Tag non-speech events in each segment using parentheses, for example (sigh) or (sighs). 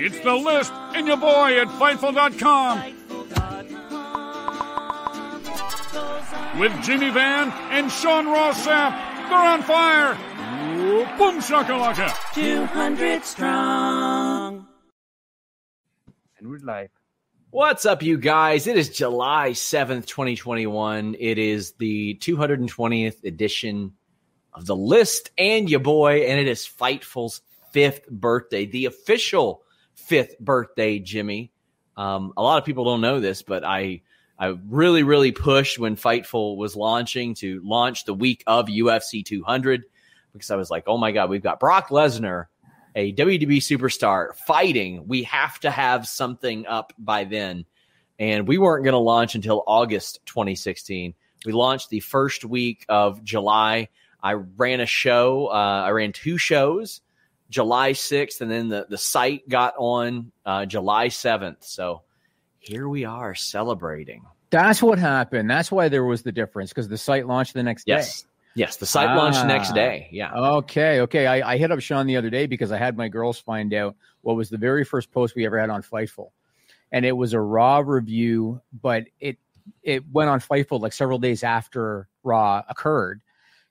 It's the list and your boy at Fightful.com. With Jimmy Van and Sean Ross Sapp. They're on fire. Boom shakalaka. 200 strong. And we're live. What's up, you guys? It is July 7th, 2021. It is the 220th edition of the list and your boy, and it is Fightful's fifth birthday, the official fifth birthday, Jimmy. Um, a lot of people don't know this, but I I really really pushed when Fightful was launching to launch the week of UFC 200 because I was like, oh my god, we've got Brock Lesnar, a WWE superstar, fighting. We have to have something up by then, and we weren't going to launch until August 2016. We launched the first week of July. I ran a show. Uh, I ran two shows. July 6th, and then the, the site got on uh, July 7th. So here we are celebrating. That's what happened. That's why there was the difference because the site launched the next Yes. day. Yes, the site launched next Ah. day. Yeah. Okay. Okay. I, I hit up Sean the other day because I had my girls find out what was the very first post we ever had on Fightful, and it was a Raw review, but it it went on Fightful like several days after Raw occurred.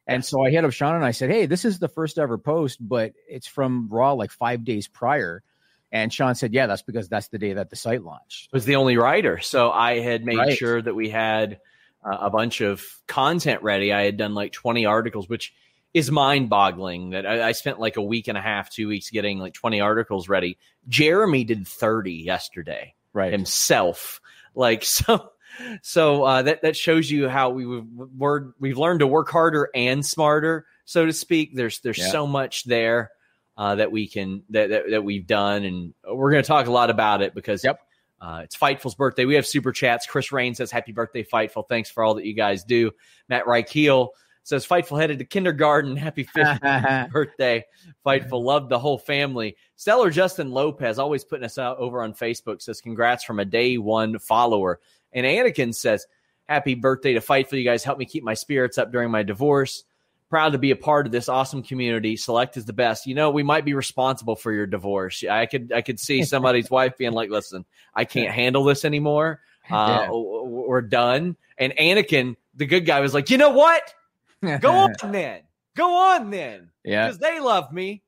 And so I hit up Sean and I said, Hey, this is the first ever post, but it's from Raw like five days prior. And Sean said, Yeah, that's because that's the day that the site launched. It was the only writer. So I had made Right. sure that we had uh, a bunch of content ready. I had done like 20 articles, which is mind boggling that I, I spent like a week and a half, two weeks getting like 20 articles ready. Jeremy did 30 yesterday Right. himself. Like, (laughs) so. So uh, that that shows you how we we're, we've learned to work harder and smarter, so to speak. There's there's Yeah. so much there uh, that we can that, that that we've done, and we're going to talk a lot about it because Yep. uh, it's Fightful's birthday. We have super chats. Chris Rain says, Happy birthday, Fightful. Thanks for all that you guys do. Matt Reichel says, Fightful headed to kindergarten. (laughs) Happy fifth (laughs) birthday, Fightful. Love the whole family. Stellar Justin Lopez, always putting us out over on Facebook, says, Congrats from a day one follower. And Anakin says, Happy birthday to Fightful. You guys helped me keep my spirits up during my divorce. Proud to be a part of this awesome community. Select is the best. You know, we might be responsible for your divorce. I could I could see somebody's (laughs) wife being like, "Listen, I can't handle this anymore. (laughs) Uh, Yeah. We're done." And Anakin, the good guy, was like, "You know what? Go (laughs) on then. Go on then, yeah. because they love me."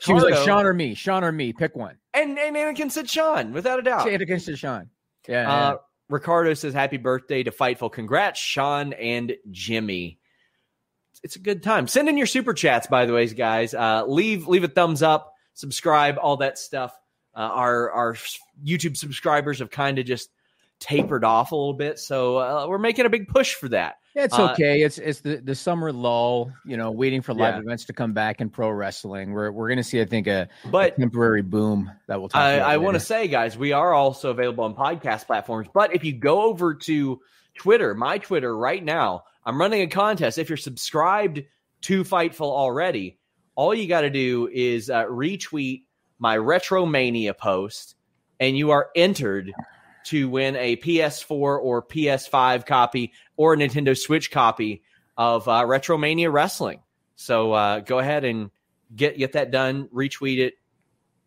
She was like, Sean or me, Sean or me, pick one. and and Anakin said, "Sean," without a doubt. It against Sean. Yeah. Uh, Ricardo says, "Happy birthday to Fightful! Congrats, Sean and Jimmy." It's a good time. Send in your super chats, by the way, guys. Uh, leave leave a thumbs up, subscribe, all that stuff. Uh, our our YouTube subscribers have kind of just tapered off a little bit, so uh, we're making a big push for that. Yeah, it's Uh, okay. It's it's the, the summer lull, you know, waiting for live Yeah. events to come back in pro wrestling. We're we're gonna see, I think, a, But temporary boom that we'll I. I want to say, guys, we are also available on podcast platforms. But if you go over to Twitter, my Twitter right now, I'm running a contest. If you're subscribed to Fightful already, all you got to do is uh, retweet my Retromania post, and you are entered to win a PS4 or PS5 copy or a Nintendo Switch copy of uh, Retromania Wrestling. So uh, go ahead and get get that done. Retweet it.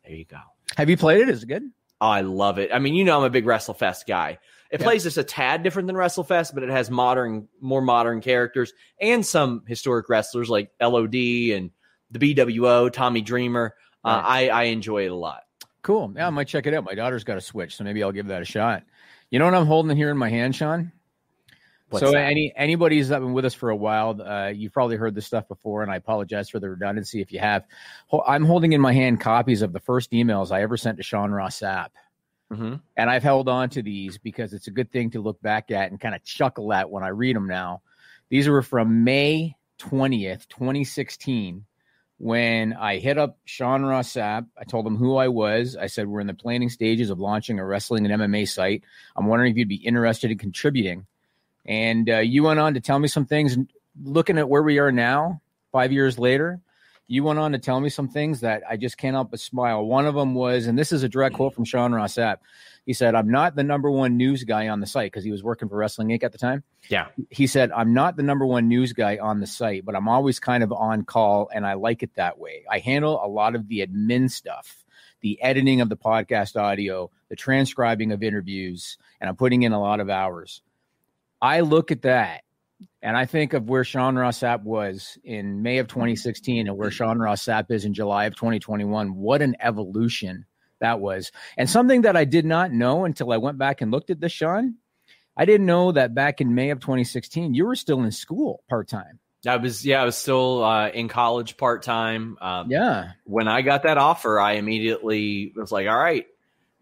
There you go. Have you played it? Is it good? Oh, I love it. I mean, you know, I'm a big WrestleFest guy. It Yeah. plays just a tad different than WrestleFest, but it has modern, more modern characters and some historic wrestlers like LOD and the BWO, Tommy Dreamer. Uh, I, I enjoy it a lot. Cool. Yeah, I might check it out. My daughter's got a Switch, so maybe I'll give that a shot. You know what I'm holding here in my hand, Sean? What's so that? any anybody who's been with us for a while, uh, you've probably heard this stuff before, and I apologize for the redundancy if you have. I'm holding in my hand copies of the first emails I ever sent to Sean Ross Sapp. Mhm. And I've held on to these because it's a good thing to look back at and kind of chuckle at when I read them now. These were from May 20th, 2016, when I hit up Sean Ross Sapp. I told him who I was. I said, We're in the planning stages of launching a wrestling and MMA site. I'm wondering if you'd be interested in contributing. And uh, you went on to tell me some things. Looking at where we are now, five years later, you went on to tell me some things that I just can't help but smile. One of them was, and this is a direct quote from Sean Ross Sapp. He said, I'm not the number one news guy on the site because he was working for Wrestling Inc. at the time. Yeah. He said, I'm not the number one news guy on the site, but I'm always kind of on call and I like it that way. I handle a lot of the admin stuff, the editing of the podcast audio, the transcribing of interviews, and I'm putting in a lot of hours. I look at that and I think of where Sean Ross Sapp was in May of 2016 and where Sean Ross Sapp is in July of 2021. What an evolution that was. And something that I did not know until I went back and looked at this, Sean. I didn't know that back in May of 2016, you were still in school part time. I was, yeah, I was still uh, in college part time. Um, Yeah. when I got that offer, I immediately was like, all right,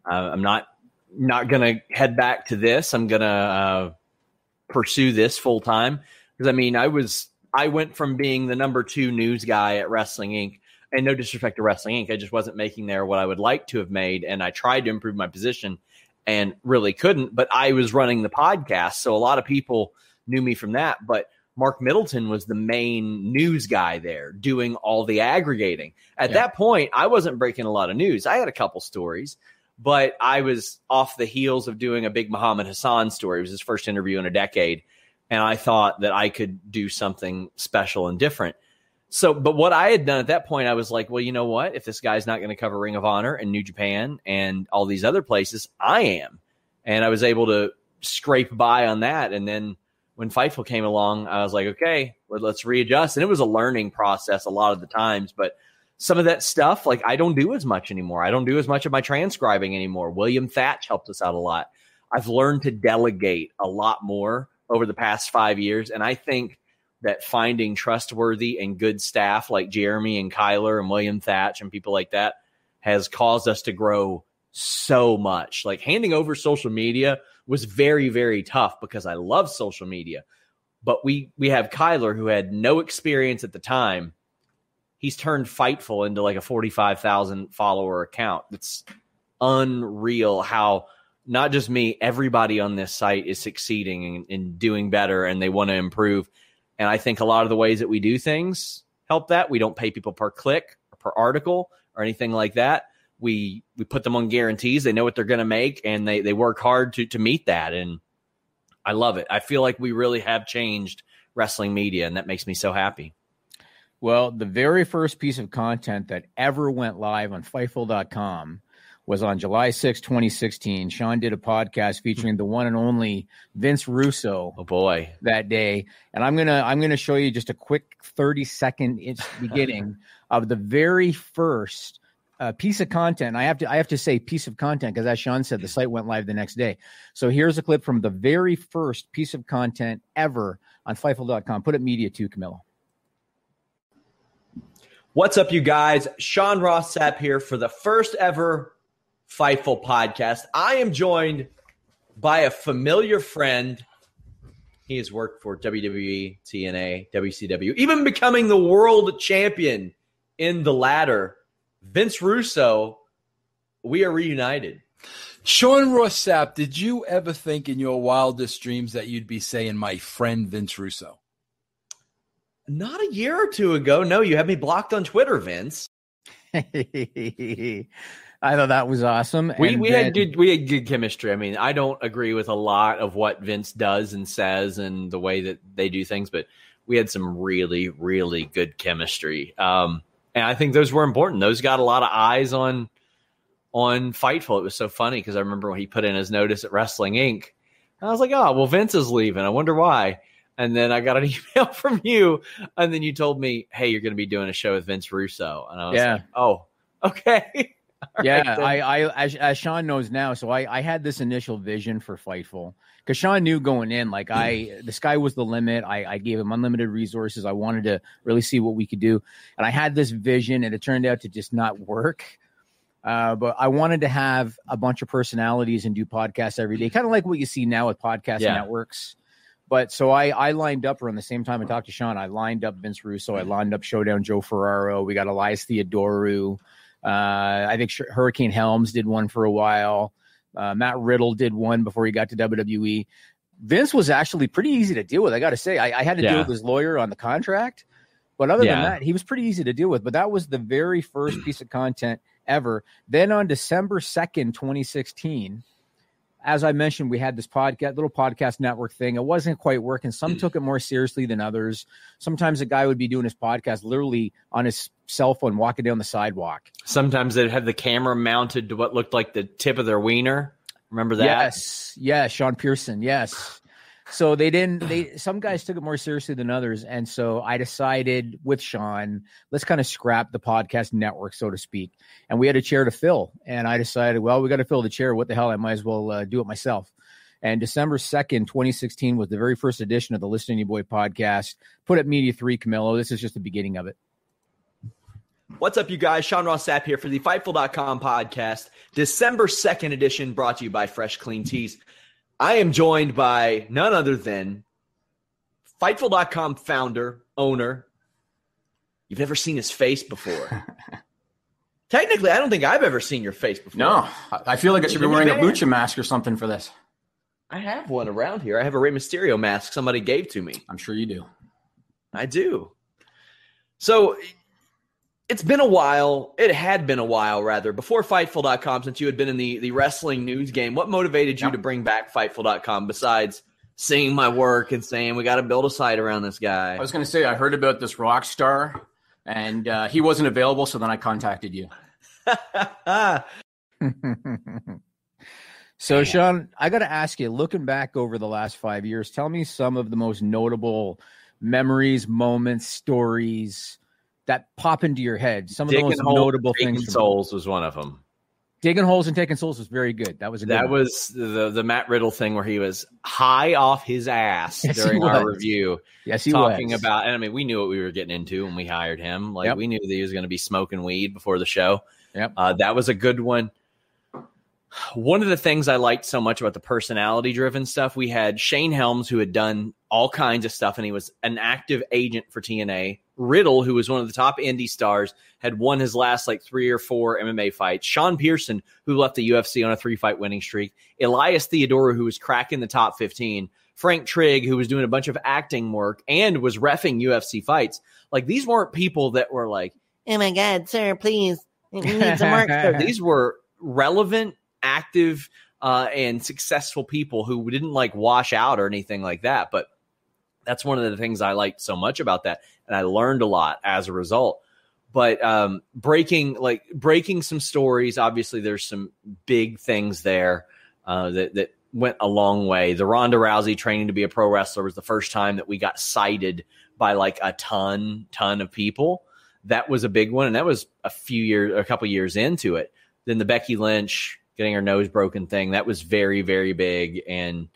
uh, I'm not not gonna head back to this. I'm gonna uh, pursue this full time because I mean, I was I went from being the number two news guy at Wrestling Inc. And no disrespect to Wrestling Inc. I just wasn't making there what I would like to have made, and I tried to improve my position and really couldn't. But I was running the podcast, so a lot of people knew me from that. But Mark Middleton was the main news guy there, doing all the aggregating. At Yeah. that point, I wasn't breaking a lot of news. I had a couple stories, but I was off the heels of doing a big Muhammad Hassan story. It was his first interview in a decade. And I thought that I could do something special and different. So, but what I had done at that point, I was like, well, you know what? If this guy's not going to cover Ring of Honor and New Japan and all these other places, I am. And I was able to scrape by on that. And then when Fightful came along, I was like, okay, let- let's readjust. And it was a learning process a lot of the times, but some of that stuff, like I don't do as much anymore. I don't do as much of my transcribing anymore. William Thatch helped us out a lot. I've learned to delegate a lot more over the past five years. And I think that finding trustworthy and good staff like Jeremy and Kyler and William Thatch and people like that has caused us to grow so much. Like handing over social media was very, very tough because I love social media. But we we have Kyler who had no experience at the time. He's turned Fightful into like a forty five thousand follower account. It's unreal how not just me, everybody on this site is succeeding and, and doing better, and they want to improve. And I think a lot of the ways that we do things help that. We don't pay people per click or per article or anything like that. We we put them on guarantees. They know what they're going to make, and they they work hard to to meet that. And I love it. I feel like we really have changed wrestling media, and that makes me so happy. Well, the very first piece of content that ever went live on Fightful.com was on July 6, 2016. Sean did a podcast featuring the one and only Vince Russo Oh boy, that day. And I'm gonna I'm gonna show you just a quick 30 second in- beginning (laughs) of the very first uh, piece of content. I have to I have to say piece of content because as Sean said, the site went live the next day. So here's a clip from the very first piece of content ever on Fightful.com. Put it media too, Camilo. What's up, you guys? Sean Ross Sapp here for the first ever Fightful podcast. I am joined by a familiar friend. He has worked for WWE, TNA, WCW, even becoming the world champion in the latter. Vince Russo, we are reunited. Sean Ross Sapp, did you ever think in your wildest dreams that you'd be saying my friend Vince Russo? Not a year or two ago. No, you had me blocked on Twitter, Vince. (laughs) I thought that was awesome. We And we then- had good we had good chemistry. I mean, I don't agree with a lot of what Vince does and says and the way that they do things, but we had some really really good chemistry. Um, and I think those were important. Those got a lot of eyes on on Fightful. It was so funny because I remember when he put in his notice at Wrestling Inc. I was like, oh well, Vince is leaving. I wonder why. And then I got an (laughs) email from you, and then you told me, "Hey, you're going to be doing a show with Vince Russo." And I was Yeah. like, "Oh, okay." (laughs) (laughs) Yeah, right. I, I as, as Sean knows now, so I, I had this initial vision for Fightful because Sean knew going in, like I, the sky was the limit. I, I gave him unlimited resources. I wanted to really see what we could do, and I had this vision, and it turned out to just not work. Uh, but I wanted to have a bunch of personalities and do podcasts every day, kind of like what you see now with podcast Yeah. networks. But so I, I lined up around the same time I talked to Sean. I lined up Vince Russo. I lined up Showdown Joe Ferraro. We got Elias Theodorou. Uh, I think Hurricane Helms did one for a while. Uh, Matt Riddle did one before he got to WWE. Vince was actually pretty easy to deal with. I got to say, I, I had to Yeah. deal with his lawyer on the contract, but other Yeah. than that, he was pretty easy to deal with. But that was the very first piece of content ever. Then on December second, twenty sixteen, as I mentioned, we had this podcast, little podcast network thing. It wasn't quite working. Some took it more seriously than others. Sometimes a guy would be doing his podcast literally on his cell phone, walking down the sidewalk. Sometimes they'd have the camera mounted to what looked like the tip of their wiener. Remember that? Yes, yes, Sean Pierson, yes. So they didn't. They some guys took it more seriously than others, and so I decided with Sean, let's kind of scrap the podcast network, so to speak. And we had a chair to fill, and I decided, well, we got to fill the chair. What the hell? I might as well uh, do it myself. And December second, twenty sixteen, was the very first edition of the Listen to Boy podcast. Put up Media Three, Camilo. This is just the beginning of it. What's up, you guys? Sean Ross Sapp here for the Fightful.com podcast, December 2nd edition, brought to you by Fresh Clean Tees. I am joined by none other than Fightful.com founder, owner. You've never seen his face before. (laughs) Technically, I don't think I've ever seen your face before. No, I feel like I should be wearing a lucha mask or something for this. I have one around here. I have a Rey Mysterio mask somebody gave to me. I'm sure you do. I do. So it's been a while. It had been a while, rather, before Fightful.com, since you had been in the, the wrestling news game. What motivated you Yep. to bring back Fightful.com besides seeing my work and saying we got to build a site around this guy? I was going to say I heard about this rock star, and uh, he wasn't available, so then I contacted you. (laughs) so, Sean, I got to ask you, looking back over the last five years, tell me some of the most notable memories, moments, stories that pop into your head. Some of the most holes, notable things. souls was one of them. Digging holes and taking souls was very good. That was a good That one. was the the Matt Riddle thing where he was high off his ass (laughs) Yes, during our review. yes, he was. talking was. about and I mean we knew what we were getting into when we hired him. Like Yep. we knew that he was going to be smoking weed before the show. Yep. Uh, that was a good one. One of the things I liked so much about the personality driven stuff, we had Shane Helms who had done all kinds of stuff and he was an active agent for TNA. Riddle, who was one of the top indie stars, had won his last like three or four MMA fights. Sean Pierson, who left the UFC on a three fight winning streak. Elias Theodorou, who was cracking the top 15. Frank Trigg, who was doing a bunch of acting work and was refing UFC fights. Like these weren't people that were like, oh my God, sir, please, we need some work. (laughs) these were relevant, active, uh, and successful people who didn't like wash out or anything like that. But that's one of the things I liked so much about that. And I learned a lot as a result. But um, breaking like breaking some stories, obviously there's some big things there uh, that that went a long way. The Ronda Rousey training to be a pro wrestler was the first time that we got cited by like a ton, ton of people. That was a big one, and that was a few years, a couple years into it. Then the Becky Lynch getting her nose broken thing that was very, very big, and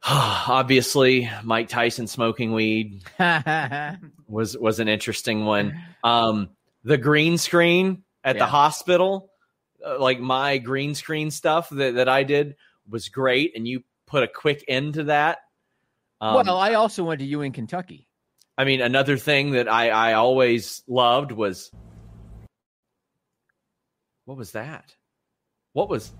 (sighs) obviously Mike Tyson smoking weed (laughs) was was an interesting one. Um, the green screen at the hospital, uh, like my green screen stuff that, that I did was great, and you put a quick end to that. Um, well, I also went to you in Kentucky. I mean, another thing that I, I always loved was what was that? What was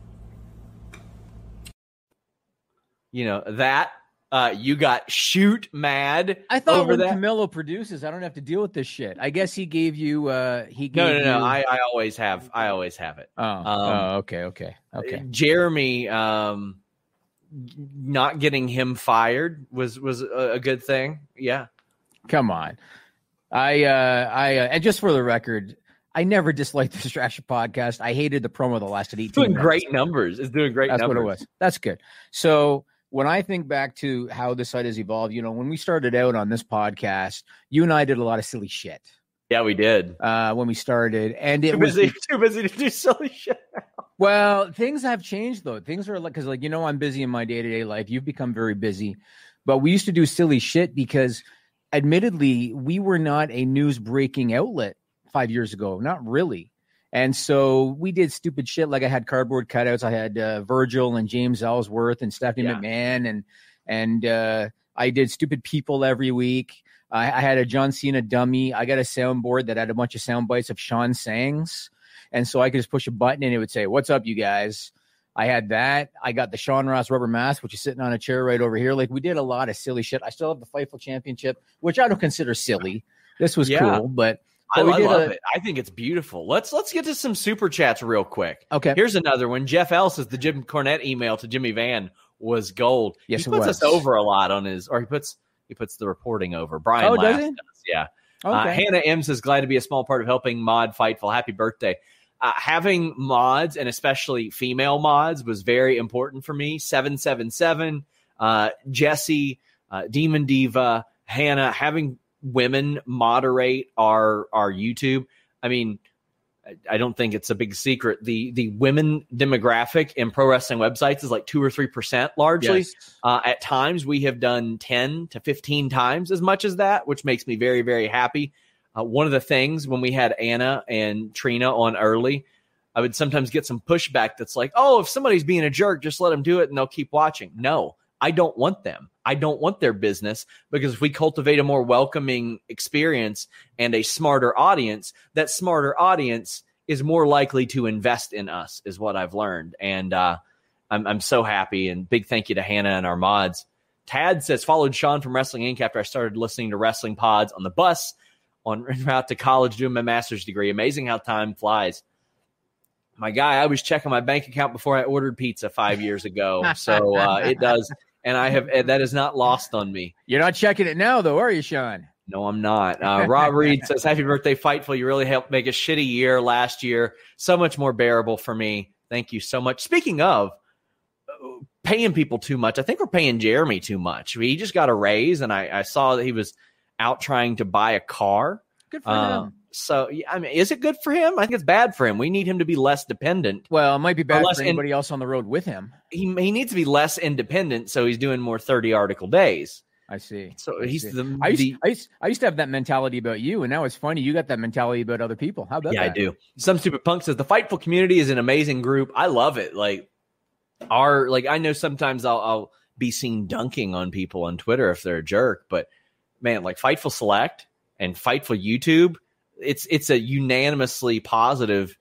you know that Uh, you got shoot mad. I thought over when that. Camilo produces, I don't have to deal with this shit. I guess he gave you. uh He gave No, no, no. you- I, I always have. I always have it. Oh, oh, okay, okay, okay. Jeremy, um, not getting him fired was was a, a good thing. Yeah. Come on. I uh I uh, and just for the record, I never disliked the Distraction podcast. I hated the promo that lasted 18 Doing minutes. great numbers. It's doing great That's numbers. what it was. That's good. So when I think back to how the site has evolved, you know, when we started out on this podcast, you and I did a lot of silly shit Yeah, we did. uh, when we started, and it Too was busy, too busy to do silly shit. well, things have changed though. Things are like because, like you know, I'm busy in my day to day life. You've become very busy, but we used to do silly shit because, admittedly, we were not a news breaking outlet five years ago. Not really. And so we did stupid shit like I had cardboard cutouts. I had uh, Virgil and James Ellsworth and Stephanie Yeah. McMahon and and uh, I did stupid people every week. I, I had a John Cena dummy. I got a soundboard that had a bunch of sound bites of Sean Sangs. And so I could just push a button and it would say, What's up, you guys? I had that. I got the Sean Ross rubber mask, which is sitting on a chair right over here. Like we did a lot of silly shit. I still have the Fightful Championship, which I don't consider silly. This was Yeah. cool, but, I, I love a- it. I think it's beautiful. Let's let's get to some super chats real quick. Okay. Here's another one. Jeff L says the Jim Cornette email to Jimmy Van was gold. Yes, he puts us over a lot on his, or he puts he puts the reporting over. Brian Oh, does he? does, yeah. Uh, Hannah M says glad to be a small part of helping Mod Fightful. Happy birthday. Uh, having mods and especially female mods was very important for me. Seven seven seven, uh, Jesse, uh, Demon Diva, Hannah, having women moderate our our YouTube. I mean, I- don't think it's a big secret. The the women demographic in pro wrestling websites is like two or three percent largely. Yes. Uh, at times, we have done 10 to 15 times as much as that, which makes me very, very happy. Uh, one of the things when we had Anna and Trina on early, I would sometimes get some pushback that's like, oh, if somebody's being a jerk, just let them do it and they'll keep watching. No, I don't want them. I don't want their business because if we cultivate a more welcoming experience and a smarter audience, that smarter audience is more likely to invest in us, is what I've learned. And, uh, I'm, I'm so happy and big thank you to Hannah and our mods. Tad says followed Sean from Wrestling Inc. after I started listening to wrestling pods on the bus on (laughs) route to college doing my master's degree. Amazing how time flies. My guy, I was checking my bank account before I ordered pizza five years ago, so uh, it does, and I have and that is not lost on me. You're not checking it now, though, are you, Sean? No, I'm not. Uh, Rob Reed says, Happy birthday, Fightful. You really helped make a shitty year last year so much more bearable for me. Thank you so much. Speaking of uh, paying people too much, I think we're paying Jeremy too much. He just got a raise, and I, I saw that he was out trying to buy a car. Good for Uh, him. So, I mean, is it good for him? I think it's bad for him. We need him to be less dependent. Well, it might be bad for in- anybody else on the road with him. He, he needs to be less independent, so he's doing more 30 article days. I see. So I he's see. the, I used, the I, used, I used to have that mentality about you, and now it's funny you got that mentality about other people. How about yeah, that? I do. Some stupid punk says the Fightful community is an amazing group. I love it. Like our like I know sometimes I'll, I'll be seen dunking on people on Twitter if they're a jerk, but man, like Fightful Select and Fightful YouTube, it's it's a unanimously positive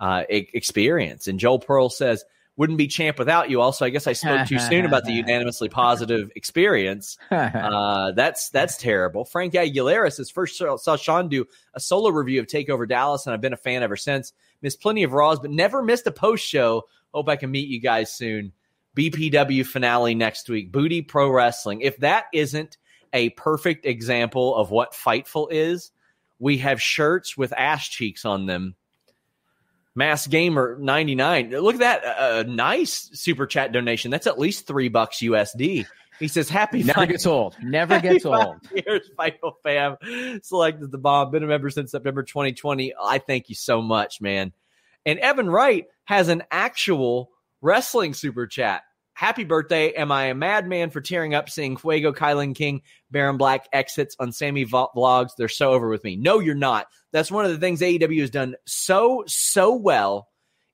uh, e- experience. And Joel Pearl says wouldn't be champ without you. Also, I guess I spoke too soon about the (laughs) unanimously positive experience. (laughs) Uh, that's that's terrible. Frank Aguilera says first saw, saw Sean do a solo review of Takeover Dallas, and I've been a fan ever since. Missed plenty of Raws, but never missed a post show. Hope I can meet you guys soon. BPW finale next week. Booty Pro Wrestling. If that isn't a perfect example of what Fightful is, we have shirts with ass cheeks on them. Mass Gamer 99. Look at that. A, a nice super chat donation. That's at least three bucks USD. He says, Happy Never Fight- gets old. Never gets old. five Years, Fightful fam. Selected the bomb. Been a member since September 2020. I thank you so much, man. And Evan Wright has an actual wrestling super chat. Happy birthday. Am I a madman for tearing up seeing Fuego, KiLynn King, Baron Black exits on Sammy vlogs? They're so over with me. No, you're not. That's one of the things AEW has done so, so well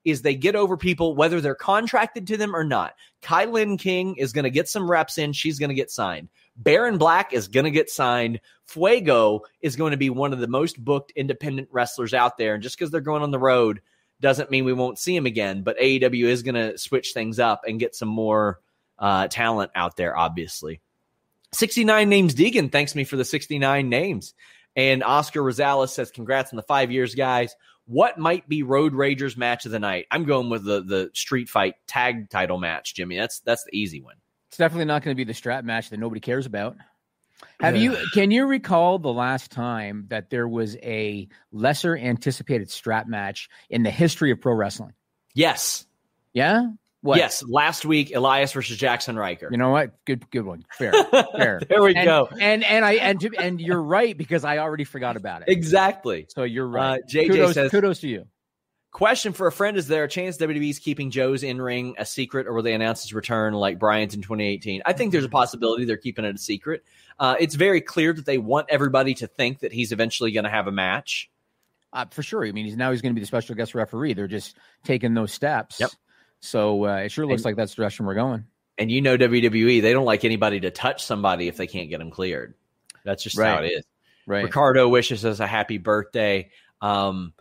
is they get over people whether they're contracted to them or not. KiLynn King is going to get some reps in. She's going to get signed. Baron Black is going to get signed. Fuego is going to be one of the most booked independent wrestlers out there. And just because they're going on the road doesn't mean we won't see him again. But AEW is going to switch things up and get some more uh, talent out there, obviously. 69 names Deegan thanks me for the 69 names. And Oscar Rosales says, Congrats on the five years, guys. What might be Road Rager's match of the night? I'm going with the the street fight tag title match, Jimmy. That's that's the easy one. It's definitely not going to be the strap match that nobody cares about. Have you can you recall the last time that there was a lesser anticipated strap match in the history of pro wrestling? Yes. Yeah? What? Yes, last week Elias versus Jaxson Ryker. You know what? Good good one. Fair. (laughs) Fair. there we and, go. And and I and and you're right because I already forgot about it. Exactly. So you're right. Uh, JJ kudos, says kudos to you. Question for a friend: Is there a chance WWE's keeping Joe's in ring a secret, or will they announce his return like Bryan in 2018? I think there's a possibility they're keeping it a secret. Uh, it's very clear that they want everybody to think that he's eventually going to have a match. Uh, for sure. I mean, he's now he's going to be the special guest referee. They're just taking those steps. Yep. So uh, it sure looks And- like that's the direction we're going. And you know WWE, they don't like anybody to touch somebody if they can't get them cleared. That's just how Right. it is. Right. Ricardo wishes us a happy birthday. Um,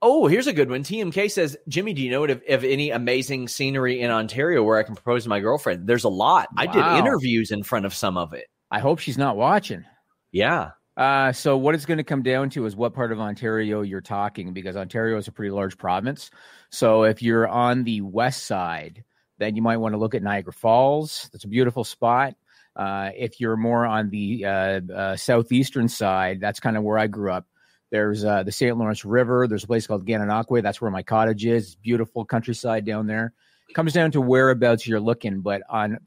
oh, here's a good one. TMK says, Jimmy, do you know of, of any amazing scenery in Ontario where I can propose to my girlfriend? There's a lot. I did interviews in front of some of it. I hope she's not watching. Yeah. Uh, so what it's going to come down to is what part of Ontario you're talking, because Ontario is a pretty large province. So if you're on the west side, then you might want to look at Niagara Falls. That's a beautiful spot. Uh, if you're more on the uh, uh, southeastern side, that's kind of where I grew up. There's uh, the St. Lawrence River. There's a place called Gananoque. That's where my cottage is. It's beautiful countryside down there. Comes down to whereabouts you're looking, but on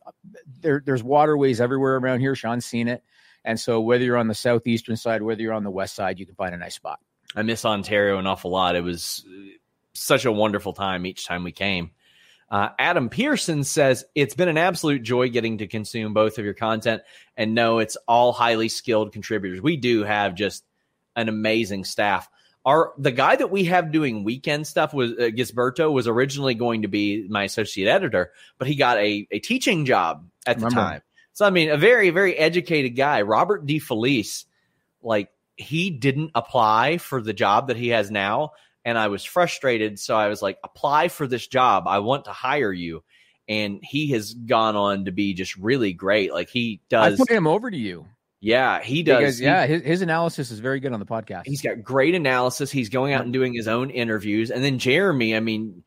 there, there's waterways everywhere around here. Sean's seen it. And so, whether you're on the southeastern side, whether you're on the west side, you can find a nice spot. I miss Ontario an awful lot. It was uh, such a wonderful time each time we came. Uh, Adam Pearson says it's been an absolute joy getting to consume both of your content and know it's all highly skilled contributors. We do have just an amazing staff. Our the guy that we have doing weekend stuff was uh, Gisberto was originally going to be my associate editor, but he got a, a teaching job at the Remember. time. So I mean, a very very educated guy, Robert DeFelice, like he didn't apply for the job that he has now, and I was frustrated. So I was like, apply for this job. I want to hire you. And he has gone on to be just really great. Like he does. I put him over to you. Yeah, he does. Because, He- yeah, his, his analysis is very good on the podcast. He's got great analysis. He's going out and doing his own interviews. And then Jeremy, I mean,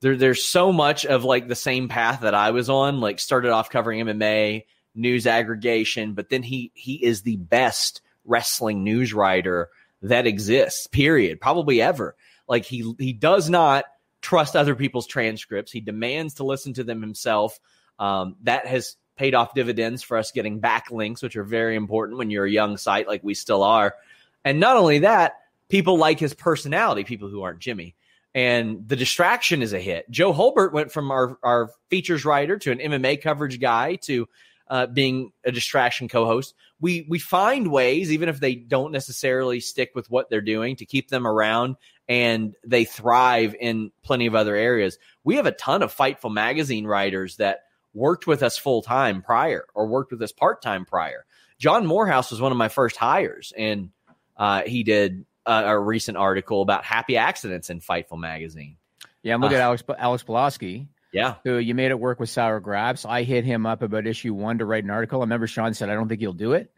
there, there's so much of like the same path that I was on. Like started off covering MMA, news aggregation, but then he he is the best wrestling news writer that exists. Period. Probably ever. Like he he does not trust other people's transcripts. He demands to listen to them himself. Um, that has paid off dividends for us getting backlinks, which are very important when you're a young site like we still are. And not only that, people like his personality, people who aren't Jimmy. And the distraction is a hit. Joe Holbert went from our, our features writer to an MMA coverage guy to uh, being a distraction co-host. We we find ways, even if they don't necessarily stick with what they're doing, to keep them around, and they thrive in plenty of other areas. We have a ton of Fightful magazine writers that worked with us full time prior, or worked with us part time prior. John Morehouse was one of my first hires, and uh, he did a, a recent article about happy accidents in Fightful magazine. yeah, and look uh, at Alex Alex Pulaski, Yeah, who you made it work with Sour Grabs. I hit him up about issue one to write an article. I remember Sean said, I don't think he'll do it.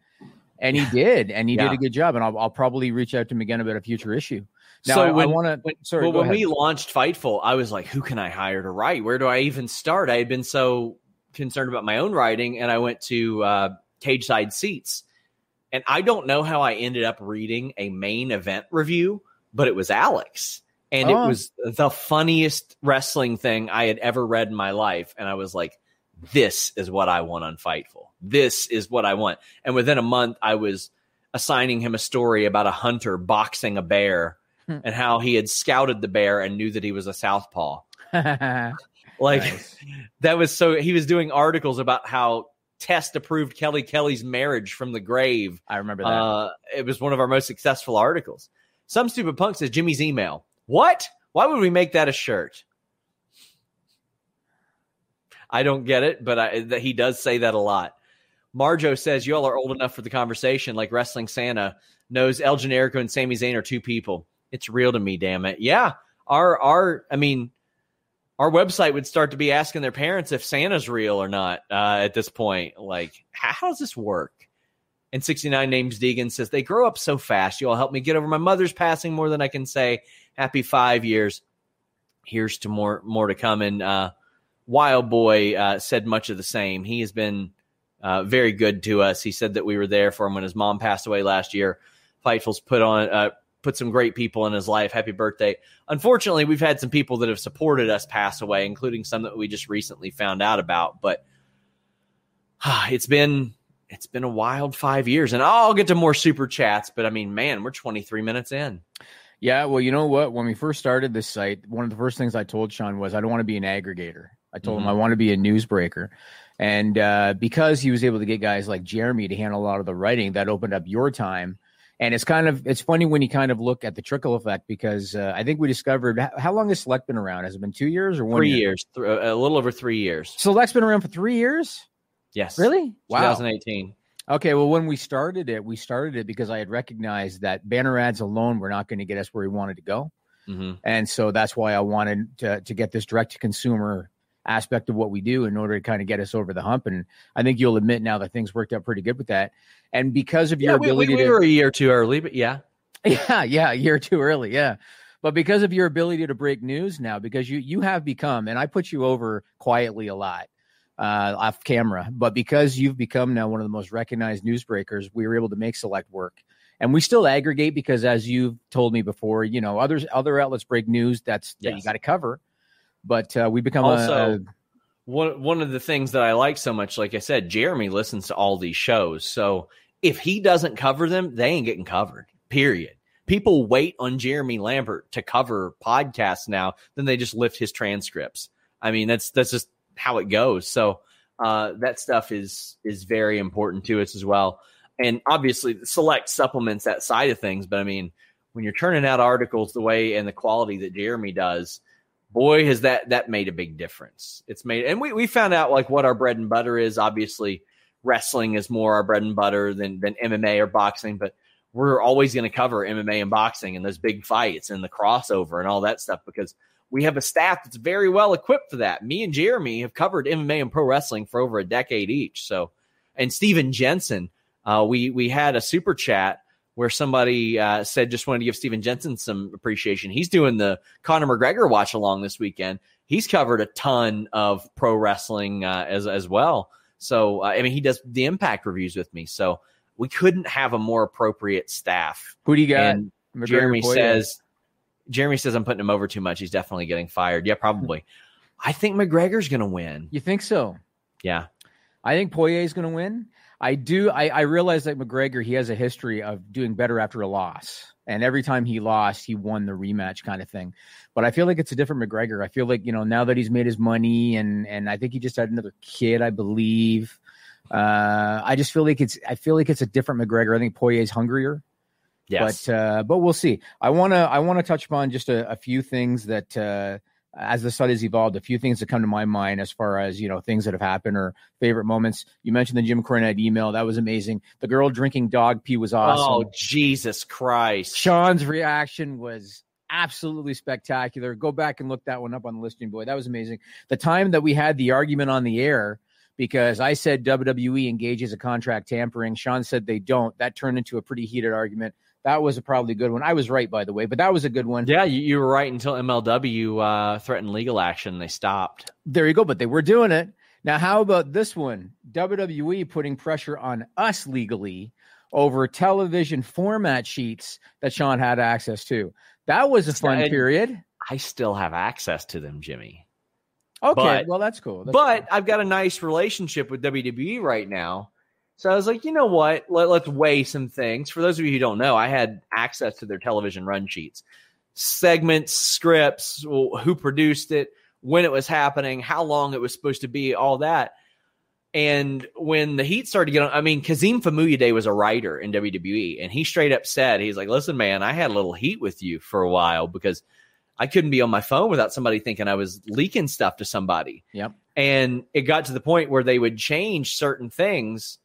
And he did, and he Yeah. did a good job. And I'll, I'll probably reach out to him again about a future issue. Now, So I, when- want to. when, Sorry, well, when ahead. we launched Fightful, I was like, who can I hire to write? Where do I even start? I had been so concerned about my own writing, and I went to uh, Cageside Seats. And I don't know how I ended up reading a main event review, but it was Alex. And Oh. it was the funniest wrestling thing I had ever read in my life. And I was like, this is what I want on Fightful. This is what I want. And within a month, I was assigning him a story about a hunter boxing a bear. And how he had scouted the bear and knew that he was a southpaw. (laughs) Like Nice. that was so he was doing articles about how Test approved Kelly Kelly's marriage from the grave. I remember that. Uh, it was one of our most successful articles. Some stupid punk says Jimmy's email. What? Why would we make that a shirt? I don't get it, but I, that he does say that a lot. Marjo says y'all are old enough for the conversation, like Wrestling Santa knows El Generico and Sami Zayn are two people. It's real to me, damn it. Yeah, our our I mean, our website would start to be asking their parents if Santa's real or not uh, at this point. Like, how, how does this work? And 69 names Deegan says, They grow up so fast. You all help me get over my mother's passing more than I can say. Happy five years. Here's to more more to come. And uh, Wild Boy uh, said much of the same. He has been uh, very good to us. He said that we were there for him when his mom passed away last year. Fightful's put on uh, put some great people in his life. Happy birthday. Unfortunately, we've had some people that have supported us pass away, including some that we just recently found out about. But uh, it's been it's been a wild five years, and I'll get to more super chats. But I mean, man, we're 23 minutes in. Yeah, well, you know what? When we first started this site, one of the first things I told Sean was I don't want to be an aggregator. I told mm-hmm. him I want to be a newsbreaker. And uh, because he was able to get guys like Jeremy to handle a lot of the writing, that opened up your time. And it's kind of it's funny when you kind of look at the trickle effect because uh, I think we discovered how long has Select been around? Has it been two years or one? Three year? years, th- a little over three years. Select's been around for three years. Yes. Really? Wow. 2018. Okay, well, when we started it, we started it because I had recognized that banner ads alone were not going to get us where we wanted to go, mm-hmm. and so that's why I wanted to to get this direct to consumer aspect of what we do in order to kind of get us over the hump. And I think you'll admit now that things worked out pretty good with that. And because of your yeah, ability, we, we, we to, were a year too early, but yeah, (laughs) yeah, yeah, a year too early, yeah. But because of your ability to break news now, because you you have become, and I put you over quietly a lot uh, off camera. But because you've become now one of the most recognized newsbreakers, we were able to make select work. And we still aggregate because, as you've told me before, you know, others other outlets break news that's yes. that you got to cover. But uh, we become also a, a, one one of the things that I like so much. Like I said, Jeremy listens to all these shows, so if he doesn't cover them, they ain't getting covered. Period. People wait on Jeremy Lambert to cover podcasts now, then they just lift his transcripts. I mean, that's that's just how it goes. So uh, that stuff is is very important to us as well. And obviously, select supplements that side of things. But I mean, when you're turning out articles the way and the quality that Jeremy does, boy, has that that made a big difference. It's made, and we we found out like what our bread and butter is. Obviously, wrestling is more our bread and butter than than MMA or boxing, but we're always going to cover MMA and boxing and those big fights and the crossover and all that stuff because we have a staff that's very well equipped for that. Me and Jeremy have covered MMA and pro wrestling for over a decade each. So, and Steven Jensen, uh, we we had a super chat where somebody uh, said just wanted to give Steven Jensen some appreciation. He's doing the Conor McGregor watch along this weekend. He's covered a ton of pro wrestling uh, as as well. So, uh, I mean, he does the Impact reviews with me. So we couldn't have a more appropriate staff. Who do you got? And Jeremy says Jeremy says I'm putting him over too much. He's definitely getting fired. Yeah, probably. I think McGregor's going to win. You think so? Yeah. I think Poirier's going to win. I do. I, I realize that McGregor he has a history of doing better after a loss, and every time he lost, he won the rematch kind of thing. But I feel like it's a different McGregor. I feel like you know now that he's made his money, and and I think he just had another kid, I believe. Uh, I just feel like it's. I feel like it's a different McGregor. I think Poirier's hungrier. Yes. But uh, but we'll see. I want to I want to touch upon just a, a few things that uh, as the site has evolved, a few things that come to my mind as far as you know things that have happened or favorite moments. You mentioned the Jim Cornette email that was amazing. The girl drinking dog pee was oh, awesome. Oh Jesus Christ! Sean's reaction was absolutely spectacular. Go back and look that one up on the listing boy. That was amazing. The time that we had the argument on the air because I said WWE engages a contract tampering. Sean said they don't. That turned into a pretty heated argument. That was a probably good one. I was right, by the way, but that was a good one. Yeah, you, you were right until MLW uh, threatened legal action. They stopped. There you go, but they were doing it. Now, how about this one? WWE putting pressure on us legally over television format sheets that Sean had access to. That was a fun and period. I still have access to them, Jimmy. Okay, but, well, that's cool. That's but cool. I've got a nice relationship with WWE right now so I was like, you know what? Let, us weigh some things. For those of you who don't know, I had access to their television run sheets, segments, scripts, who produced it, when it was happening, how long it was supposed to be, all that. And when the heat started to get on, I mean, Kazim Famuyide was a writer in WWE, and he straight up said, he's like, listen, man, I had a little heat with you for a while because I couldn't be on my phone without somebody thinking I was leaking stuff to somebody. Yep. And it got to the point where they would change certain things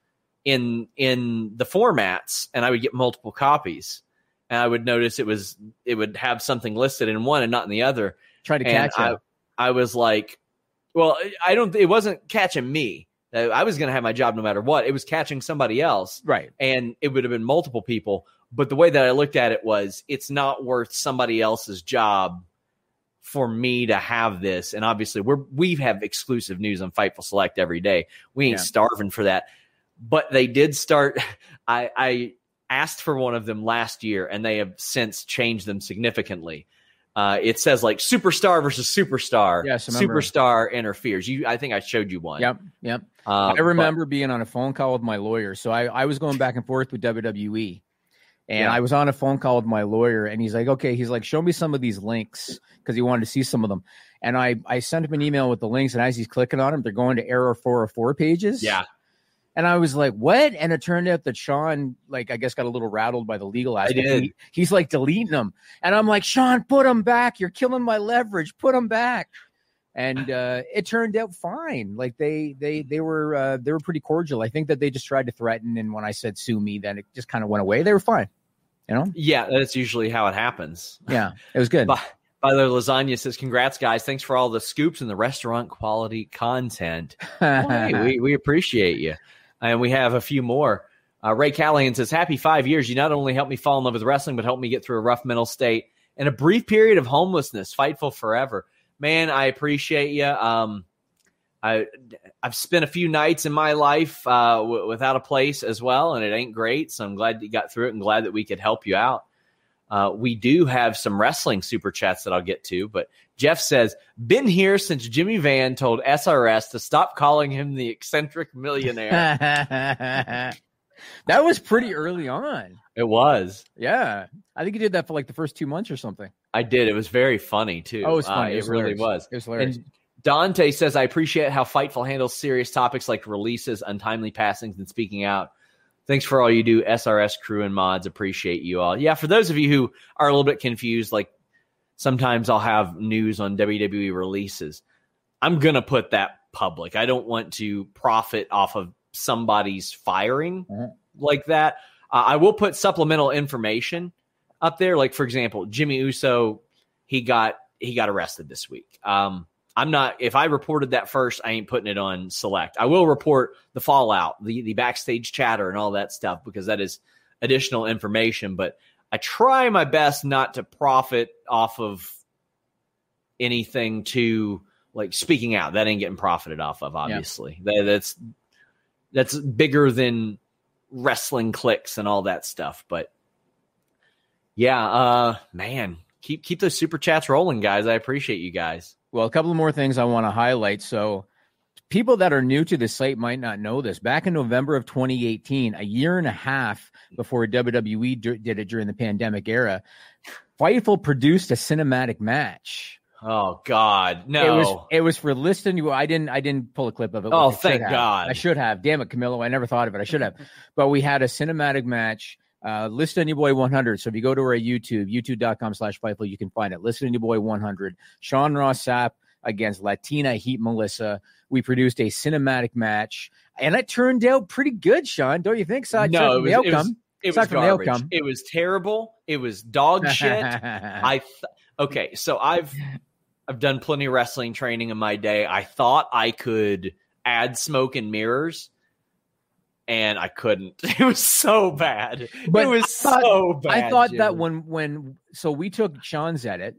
in in the formats and I would get multiple copies. And I would notice it was it would have something listed in one and not in the other. Try to catch I, it. I was like, well, I don't. It wasn't catching me. I was going to have my job no matter what. It was catching somebody else, Right. and it would have been multiple people. But the way that I looked at it was, it's not worth somebody else's job for me to have this. And obviously, we're we have exclusive news on Fightful Select every day. We ain't Yeah. starving for that. But they did start. (laughs) I, I asked for one of them last year, and they have since changed them significantly. Uh, it says like superstar versus superstar. Yes, superstar interferes. You, I think I showed you one. Yep. Yep. Uh, I but- remember being on a phone call with my lawyer. So I, I was going back and forth with WWE. And Yeah. I was on a phone call with my lawyer, and he's like, okay, he's like, show me some of these links because he wanted to see some of them. And I, I sent him an email with the links, and as he's clicking on them, they're going to error 404 pages. yeah, And I was like, what? And it turned out that Sean, like, I guess got a little rattled by the legal aspect. He- he's like deleting them. And I'm like, Sean, put them back. You're killing my leverage. Put them back. And (laughs) uh, it turned out fine. Like they they they were uh, they were pretty cordial. I think that they just tried to threaten, and when I said sue me, then it just kind of went away. They were fine. You know? yeah. That's usually how it happens. Yeah, it was good. By, by the lasagna says, "Congrats, guys! Thanks for all the scoops and the restaurant quality content. (laughs) We we appreciate you, and we have a few more." Uh, Ray Callahan says, "Happy five years! You not only helped me fall in love with wrestling, but helped me get through a rough mental state and a brief period of homelessness. Fightful forever, man. I appreciate you. Um, I I've spent a few nights in my life uh, w- without a place as well, and it ain't great. So I'm glad you got through it, and glad that we could help you out." Uh, we do have some wrestling super chats that I'll get to, but Jeff says, been here since Jimmy Van told SRS to stop calling him the eccentric millionaire. (laughs) that was pretty early on. it was. Yeah, I think he did that for like the first two months or something. I did. It was very funny too. Oh, it was Uh, funny. it was really was. It was hilarious. And Dante says, I appreciate how Fightful handles serious topics like releases, untimely passings, and speaking out. Thanks for all you do, SRS crew and mods. Appreciate you all. Yeah, for those of you who are a little bit confused, like sometimes I'll have news on WWE releases. I'm going to put that public. I don't want to profit off of somebody's firing Mhm. like that. Uh, I will put supplemental information up there. Like, for example, Jimmy Uso, he got he got arrested this week. Um, I'm not. If I reported that first, I ain't putting it on select. I will report the fallout, the the backstage chatter, and all that stuff because that is additional information. But I try my best not to profit off of anything to like speaking out. That ain't getting profited off of. Obviously, That- that's that's bigger than wrestling clicks and all that stuff. But yeah, uh, man, keep keep those super chats rolling, guys. I appreciate you guys. Well, a couple more things I want to highlight. So, people that are new to the site might not know this. Back in November of 2018, a year and a half before WWE d- did it during the pandemic era, Fightful produced a cinematic match. Oh God, no! It was it was for listen you. I didn't I didn't pull a clip of it. Oh, thank. God. I should have. Damn it, Camilo! I never thought of it. I should have. but we had a cinematic match. Uh, list on your boy 100. So if you go to our YouTube, youtube.com slash Fightful, you can find it. List on your boy 100. Sean Ross Sapp against Latina Heat Melissa. We produced a cinematic match, and it turned out pretty good, Sean. Don't you think? So aside no, it was, the it was, it was garbage. It was terrible. It was dog shit. (laughs) I th- okay, so I've I've done plenty of wrestling training in my day. I thought I could add smoke and mirrors, and I couldn't. (laughs) It was so bad. But it was thought- so bad. I thought that when when so we took Sean's edit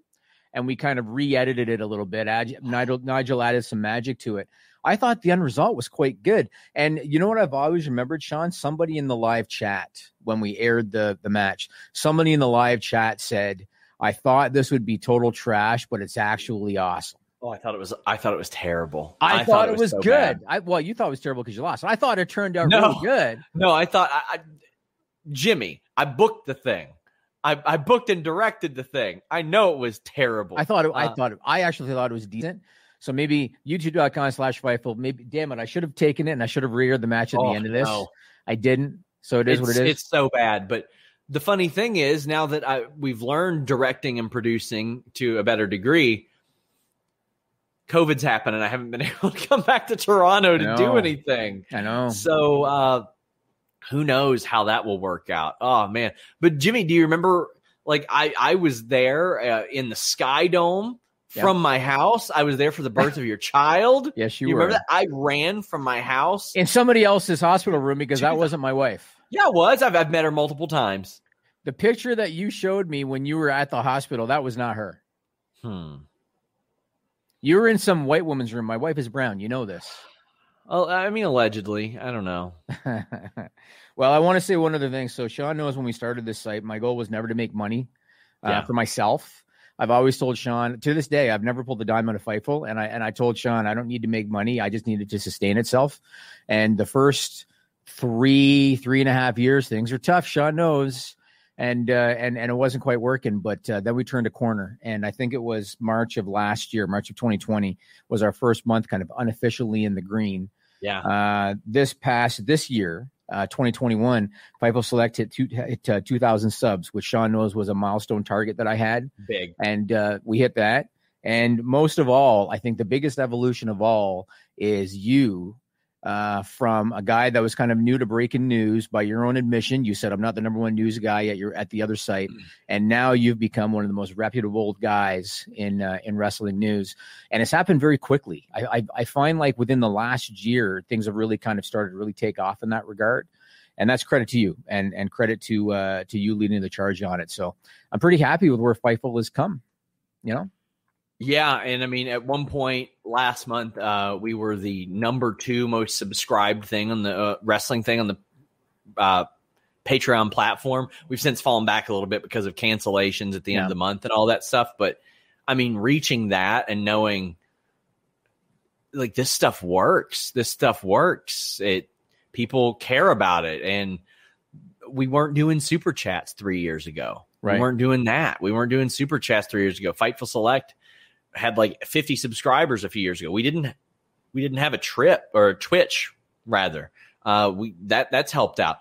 and we kind of re-edited it a little bit. Ad, (sighs) Nigel Nigel added some magic to it. I thought the end result was quite good. And you know what I've always remembered, Sean? Somebody in the live chat when we aired the the match, somebody in the live chat said, "I thought this would be total trash, but it's actually awesome." Oh, I thought it was. I thought it was terrible. I, thought, it was, so good. bad. I well, you thought it was terrible because you lost. I thought it turned out No. really good. No, I thought I, I, Jimmy. I booked the thing. I, I booked and directed the thing. I know it was terrible. I thought it, I Uh, thought it, I actually thought it was decent. So maybe youtube.com slash Fightful. Maybe damn it, I should have taken it and I should have re-aired the match at Oh, the end of this. no. I didn't. So it is it's, what it is. It's so bad. But the funny thing is, now that I we've learned directing and producing to a better degree, COVID's happened, and I haven't been (laughs) able to come back to Toronto to do anything. I know. So uh who knows how that will work out. Oh man. But Jimmy, do you remember like I I was there uh, in the Sky Dome Yeah. from my house. I was there for the birth of your child. (laughs) Yes, you, you were. remember that? I ran from my house. In somebody else's hospital room because that wasn't my wife. yeah, I was. I've, I've met her multiple times. The picture that you showed me when you were at the hospital, that was not her. Hmm. You were in some white woman's room. My wife is brown. You know this. Well, I mean, allegedly. I don't know. (laughs) well, I want to say one other thing. So Sean knows when we started this site, my goal was never to make money uh, Yeah. for myself. I've always told Sean to this day, I've never pulled the dime out of Fightful, and I and I told Sean I don't need to make money. I just needed to sustain itself. And the first three three and a half years, things are tough. Sean knows. And uh, and and it wasn't quite working, but uh, then we turned a corner, and I think it was March of last year, March of 2020, was our first month, kind of unofficially in the green. Yeah. Uh, this past this year, uh, 2021, Fightful Select hit, two, hit uh, 2,000 subs, which Sean knows was a milestone target that I had, Big. and uh, we hit that. And most of all, I think the biggest evolution of all is you. Uh, from a guy that was kind of new to breaking news by your own admission, you said I'm not the number one news guy at your at the other site, and now you've become one of the most reputable guys in uh, in wrestling news and it's happened very quickly. I, I I find like within the last year, things have really kind of started to really take off in that regard, and that's credit to you and and credit to uh to you leading the charge on it. So I'm pretty happy with where Fightful has come. You know, Yeah, and I mean, at one point last month, uh, we were the number two most subscribed thing on the uh, wrestling thing on the uh, Patreon platform. We've since fallen back a little bit because of cancellations at the end Yeah. of the month and all that stuff. But I mean, reaching that and knowing like this stuff works, this stuff works. It people care about it, and we weren't doing super chats three years ago. Right. We weren't doing that. We weren't doing super chats three years ago. Fightful Select had like 50 subscribers a few years ago. We didn't we didn't have a trip or a Twitch rather. Uh we that that's helped out.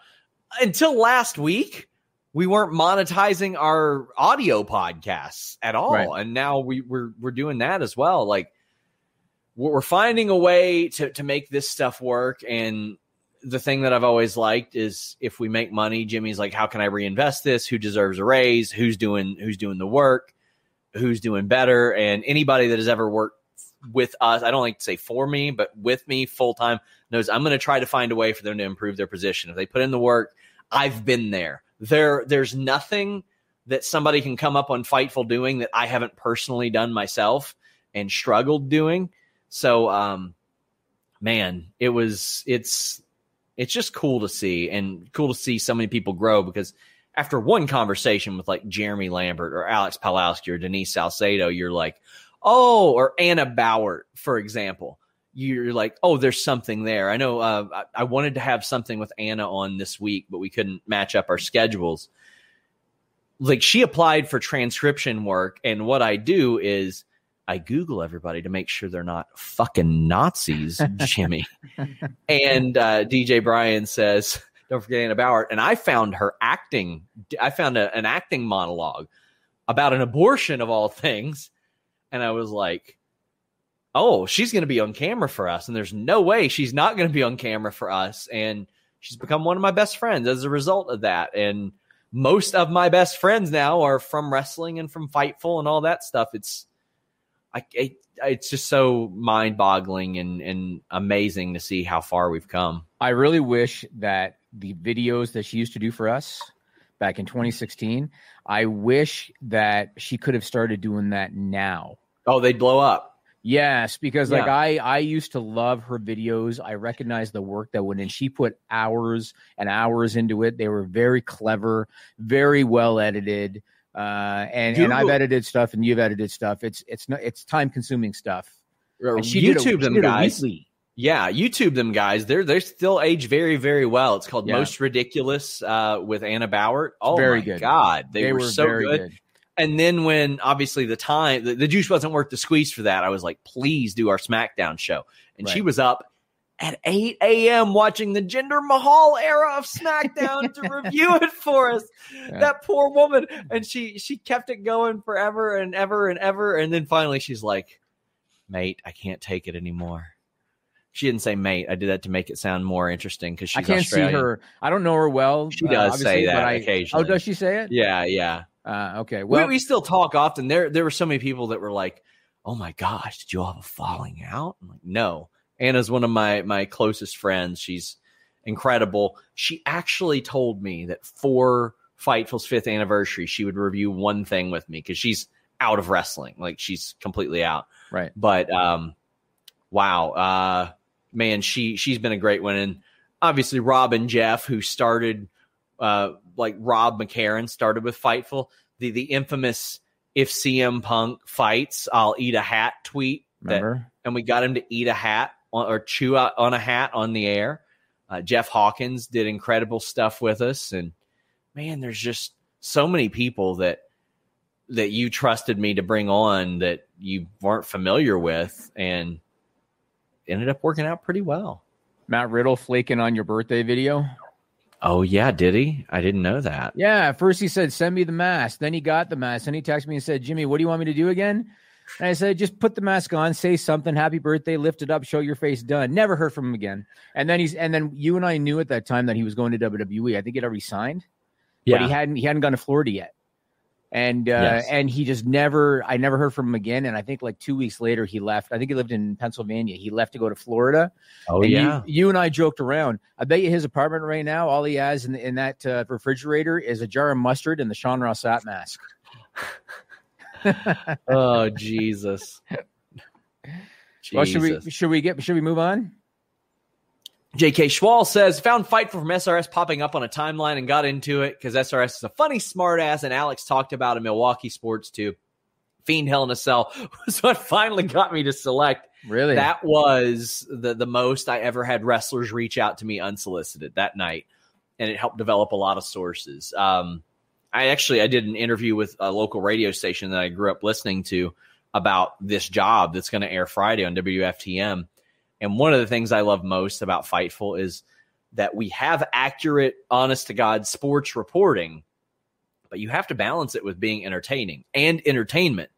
Until last week, we weren't monetizing our audio podcasts at all. Right. And now we we're we're doing that as well. Like we're we're finding a way to to make this stuff work and the thing that I've always liked is if we make money, Jimmy's like, how can I reinvest this? Who deserves a raise? Who's doing who's doing the work? Who's doing better? And anybody that has ever worked with us, I don't like to say for me, but with me full time knows I'm going to try to find a way for them to improve their position. If they put in the work, I've been there. There, there's nothing that somebody can come up on Fightful doing that I haven't personally done myself and struggled doing. So, um, man, it was it's it's just cool to see and cool to see so many people grow because after one conversation with like Jeremy Lambert or Alex Palowski or Denise Salcedo, you're like, oh, or Anna Bauer, for example. You're like, oh, there's something there. I know uh, I, I wanted to have something with Anna on this week, but we couldn't match up our schedules. Like she applied for transcription work, and what I do is I Google everybody to make sure they're not fucking Nazis, (laughs) Jimmy. (laughs) and uh, DJ Brian says, "Don't forget Anna Bauer." And I found her acting. I found a, an acting monologue about an abortion of all things, and I was like, "Oh, she's going to be on camera for us." And there's no way she's not going to be on camera for us. And she's become one of my best friends as a result of that. And most of my best friends now are from wrestling and from Fightful and all that stuff. It's I, it, it's just so mind boggling and, and amazing to see how far we've come. I really wish that the videos that she used to do for us back in 2016, I wish that she could have started doing that now. Oh, they'd blow up. Yes, because like I I used to love her videos. I recognize the work that went in. She put hours and hours into it. They were very clever, very well edited. Uh, and and I've edited stuff, and you've edited stuff. It's it's not it's time consuming stuff. And she did YouTube it, them she did guys. weekly. Yeah, YouTube them guys. They're they're still age very very well. It's called Yeah. Most Ridiculous uh, with Anna Bauer. Oh Very my good. god, they, were, so very good. And then when obviously the time the, the juice wasn't worth the squeeze for that, I was like, please do our SmackDown show. And she was up at 8 a.m. watching the Jinder Mahal era of SmackDown (laughs) to review it for us. That poor woman. And she she kept it going forever and ever and ever. And then finally she's like, mate, I can't take it anymore. She didn't say mate. I did that to make it sound more interesting because she's I can't Australian. see her. I don't know her well. She uh, does obviously, say that I- occasionally. Oh, does she say it? Yeah, yeah. Uh, okay. Well, Well, we, we still talk often. There, there were so many people that were like, "Oh my gosh, did you all have a falling out?" I'm like, "No." Anna's one of my my closest friends. She's incredible. She actually told me that for Fightful's fifth anniversary, she would review one thing with me because she's out of wrestling, like she's completely out. Right. But um, wow, uh, man, she she's been a great one, and obviously Rob and Jeff, who started uh, like Rob McCarran started with Fightful, the the infamous if CM Punk fights, I'll eat a hat tweet. That, Remember? and we got him to eat a hat on, or chew out on a hat on the air. Uh, Jeff Hawkins did incredible stuff with us, and man, there's just so many people that that you trusted me to bring on that you weren't familiar with, and ended up working out pretty well. Matt Riddle flaking on your birthday video. Oh yeah, did he? I didn't know that. Yeah, first he said, "Send me the mask." Then he got the mask. Then he texted me and said, "Jimmy, what do you want me to do again?" And I said, "Just put the mask on, say something, happy birthday, lift it up, show your face, done." Never heard from him again. And then he's and then you and I knew at that time that he was going to WWE. I think he'd already signed, but he hadn't he hadn't gone to Florida yet. And uh, Yes. and he just never I never heard from him again. And I think like two weeks later he left. I think he lived in Pennsylvania. He left to go to Florida. oh And yeah. You, you and I joked around. I bet you his apartment right now, all he has in, in that uh, refrigerator is a jar of mustard and the Sean Ross Sapp mask. (laughs) oh Jesus. Well, should we should we get should we move on? JK Schwal says, found Fightful from SRS popping up on a timeline and got into it because SRS is a funny smartass, and Alex talked about in Milwaukee sports too. Fiend Hell in a Cell (laughs) was what finally got me to select. Really? That was the the most I ever had wrestlers reach out to me unsolicited that night, and it helped develop a lot of sources. Um, I actually I did an interview with a local radio station that I grew up listening to about this job that's going to air Friday on WFTM. And one of the things I love most about Fightful is that we have accurate, honest to God sports reporting, but you have to balance it with being entertaining and entertainment.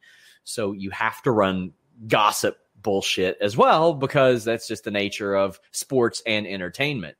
So you have to run gossip bullshit as well because that's just the nature of sports and entertainment.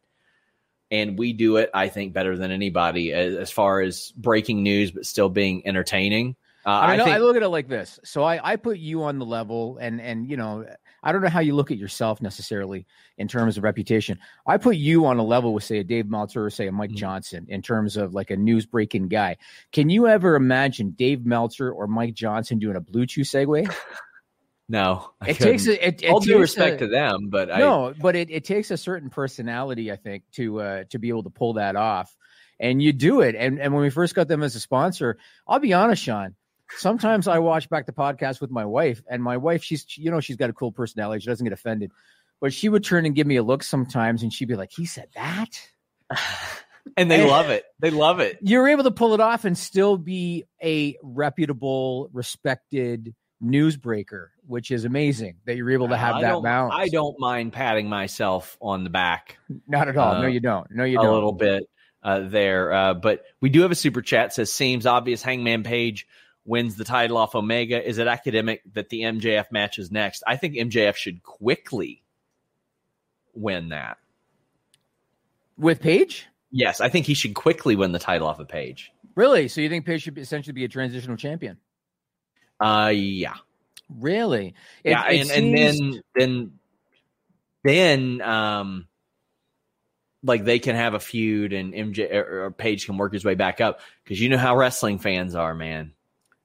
And we do it, I think, better than anybody as, as far as breaking news, but still being entertaining. Uh, I, mean, I I, look at it like this. So I, I put you on the level, and and you know, I don't know how you look at yourself necessarily in terms of reputation. I put you on a level with, say, a Dave Meltzer or say a Mike Mhm. Johnson in terms of like a news breaking guy. Can you ever imagine Dave Meltzer or Mike Johnson doing a Blue Chew segue? (laughs) no, I It takes a, it, it all due respect a- to them, but I, no, but it, it takes a certain personality, I think, to uh, to be able to pull that off. And you do it. And and when we first got them as a sponsor, I'll be honest, Sean. Sometimes I watch back the podcast with my wife, and my wife, she's you know, she's got a cool personality. She doesn't get offended. But she would turn and give me a look sometimes, and she'd be like, He said that? (laughs) and they love it. They love it. You're able to pull it off and still be a reputable, respected newsbreaker, which is amazing that you're able to have I that balance. I don't mind patting myself on the back Not at all. uh, no, you don't. No, you a don't. A little bit uh, there. Uh, but we do have a super chat says seems obvious Hangman Page wins the title off Omega. Is it academic that the MJF match is next? I think MJF should quickly win that. With Page? Yes, I think he should quickly win the title off of Page. Really? So you think Page should be, essentially be a transitional champion? Uh, yeah, Really? It- yeah, it and, and then then then um, like they can have a feud, and MJ or, or Page can work his way back up because you know how wrestling fans are, man.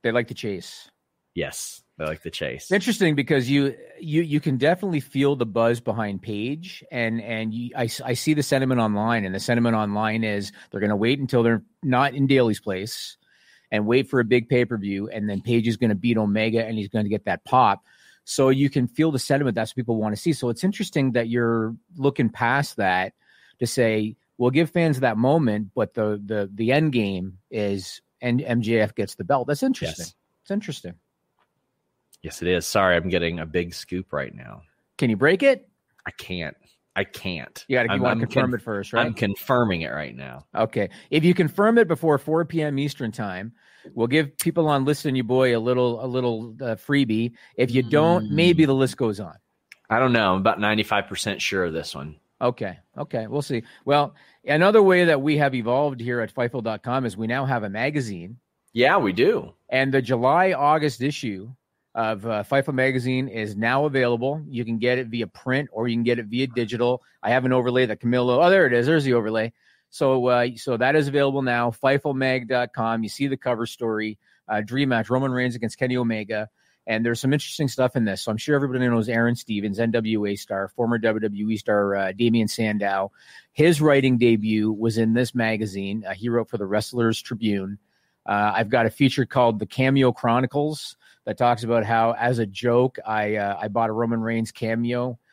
They like to chase. Yes, they like the chase. It's interesting because you you you can definitely feel the buzz behind Page, and and you, I I see the sentiment online, and the sentiment online is they're going to wait until they're not in Daily's place, and wait for a big pay per view, and then Page is going to beat Omega, and he's going to get that pop. So you can feel the sentiment. That's what people want to see. So it's interesting that you're looking past that to say we'll give fans that moment, but the the the end game is and MJF gets the belt. That's interesting. Yes. It's interesting. Yes, it is. Sorry, I'm getting a big scoop right now. Can you break it? I can't. I can't. You got to I'm- want I'm to confirm con- it first, right? I'm confirming it right now. okay. If you confirm it before 4 p.m. Eastern time, we'll give people on Listen You Boy a little a little uh, freebie. If you don't, Mm. maybe the list goes on. I don't know. I'm about 95% sure of this one. Okay. Okay. We'll see. Well, another way that we have evolved here at Fightful.com is we now have a magazine, Yeah, we do. and the July August issue of uh, Fightful magazine is now available. You can get it via print or you can get it via digital. I have an overlay that Camilo. Oh, there it is. There's the overlay. So, uh, so that is available now. Fightfulmag.com. You see the cover story. Uh, dream match: Roman Reigns against Kenny Omega. And there's some interesting stuff in this. So I'm sure everybody knows Aaron Stevens, NWA star, former WWE star uh, Damien Sandow. His writing debut was in this magazine. Uh, he wrote for the Wrestlers Tribune. Uh, I've got a feature called The Cameo Chronicles that talks about how, as a joke, I uh, I bought a Roman Reigns cameo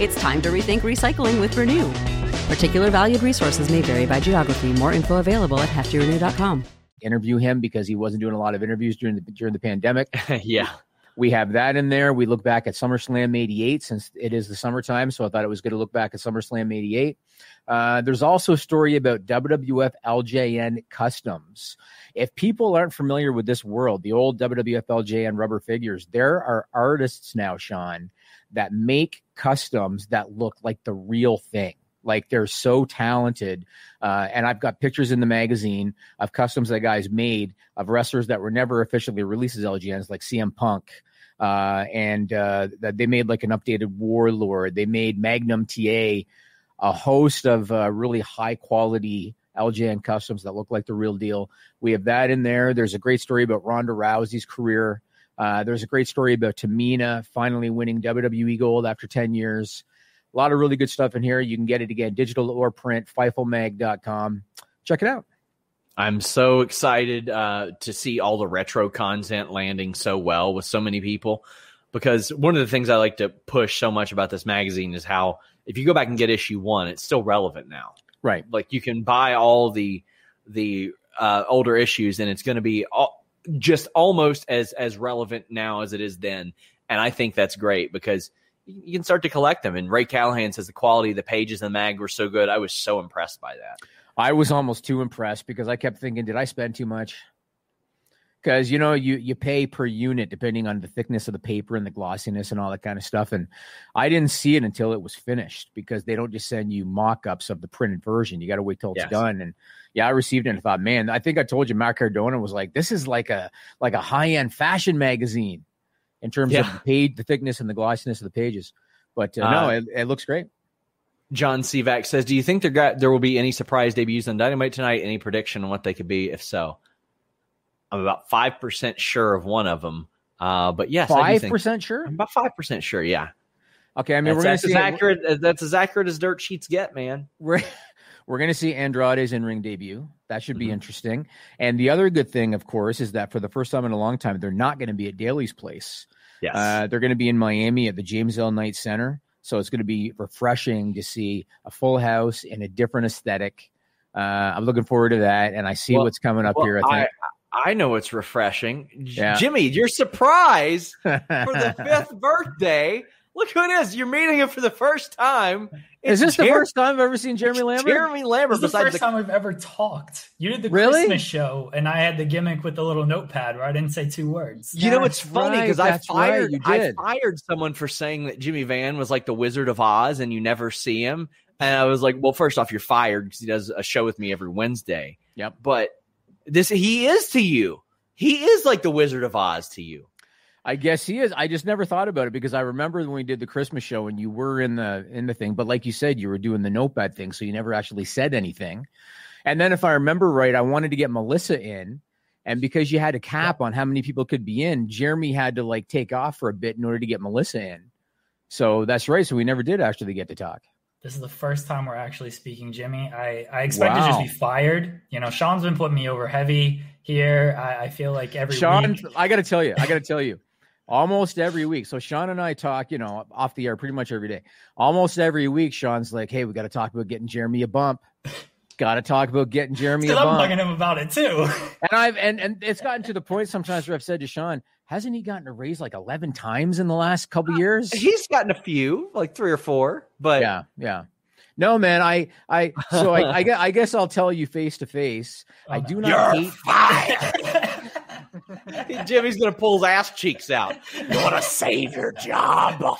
It's time to rethink recycling with Renew. Particular valued resources may vary by geography. More info available at heftyrenew.com. interview him because he wasn't doing a lot of interviews during the during the pandemic. (laughs) yeah. We have that in there. We look back at SummerSlam 88 since it is the summertime. So I thought it was good to look back at SummerSlam 88. Uh, there's also a story about WWF LJN Customs. If people aren't familiar with this world, the old WWF LJN rubber figures, there are artists now, Sean, that make customs that look like the real thing. Like they're so talented. Uh, and I've got pictures in the magazine of customs that guys made of wrestlers that were never officially released as LJNs, like CM Punk. Uh, and uh, they made like an updated Warlord. They made Magnum TA, a host of uh, really high quality LJN customs that look like the real deal. We have that in there. There's a great story about Ronda Rousey's career. Uh, there's a great story about Tamina finally winning WWE gold after 10 years. A lot of really good stuff in here. You can get it again, digital or print, Fightfulmag.com. Check it out. I'm so excited uh, to see all the retro content landing so well with so many people because one of the things I like to push so much about this magazine is how if you go back and get issue one, it's still relevant now. Right. Like you can buy all the the uh, older issues and it's going to be all, just almost as as relevant now as it is then. And I think that's great because you can start to collect them. And Ray Callahan says the quality of the pages in the mag were so good. I was so impressed by that. I was almost too impressed because I kept thinking, did I spend too much? Because you know, you you pay per unit depending on the thickness of the paper and the glossiness and all that kind of stuff. And I didn't see it until it was finished because they don't just send you mock-ups of the printed version. You got to wait till it's Yes. done. And yeah, I received it and thought, man, I think I told you Matt Cardona was like, this is like a like a high-end fashion magazine in terms of the page, the thickness and the glossiness of the pages. But uh, Uh, no, it, it looks great. John Sivak says, "Do you think there got there will be any surprise debuts on Dynamite tonight? Any prediction on what they could be? If so, I'm about five percent sure of one of them. Uh, but yes, five percent sure. I'm about five percent sure. Yeah, Okay, I mean, that's, we're gonna that's see as accurate. That's as accurate as dirt sheets get, man. we're (laughs) we're going to see Andrade's in ring debut. That should be Mhm. interesting. And the other good thing, of course, is that for the first time in a long time, they're not going to be at Daily's place. Yes, Uh, they're going to be in Miami at the James L. Knight Center. So it's going to be refreshing to see a full house in a different aesthetic. Uh, I'm looking forward to that, and I see Well- what's coming up Well, here. I think. I know it's refreshing. J- Yeah. Jimmy, your surprise (laughs) for the fifth birthday. Look who it is. You're meeting him for the first time. Is It's this the first time I've ever seen Jeremy Lambert? Jeremy Lambert. This is the first the time we've ever talked. You did the Really? Christmas show, and I had the gimmick with the little notepad where I didn't say two words. You know, it's That's funny right, because I that's right, fired I fired someone for saying that Jimmy Van was like the Wizard of Oz and you never see him. And I was like, well, first off, you're fired because he does a show with me every Wednesday. Yep. But this he is to you. He is like the Wizard of Oz to you. I guess he is. I just never thought about it because I remember when we did the Christmas show and you were in the in the thing, but like you said, you were doing the notepad thing, so you never actually said anything. And then, if I remember right, I wanted to get Melissa in, and because you had a cap on how many people could be in, Jeremy had to like take off for a bit in order to get Melissa in. So that's right. So we never did actually get to talk. This is the first time we're actually speaking, Jimmy. I, I expect wow. to just be fired. You know, Sean's been putting me over heavy here. I, I feel like every Sean, week. I got to tell you, I got to tell you, almost every week. So Sean and I talk, you know, off the air pretty much every day. Almost every week, Sean's like, "Hey, we got to talk about getting Jeremy a bump." got to talk about getting Jeremy. A bump. I'm bugging him about it too. and I've and and it's gotten to the point sometimes where I've said to Sean, hasn't he gotten a raise like eleven times in the last couple uh, years? He's gotten a few, like three or four. But yeah, yeah. No, man, I, I, so I, I, (laughs) guess, I guess I'll tell you face to face. I oh, do not You're hate. (laughs) Jimmy's gonna pull his ass cheeks out. You want to save your job?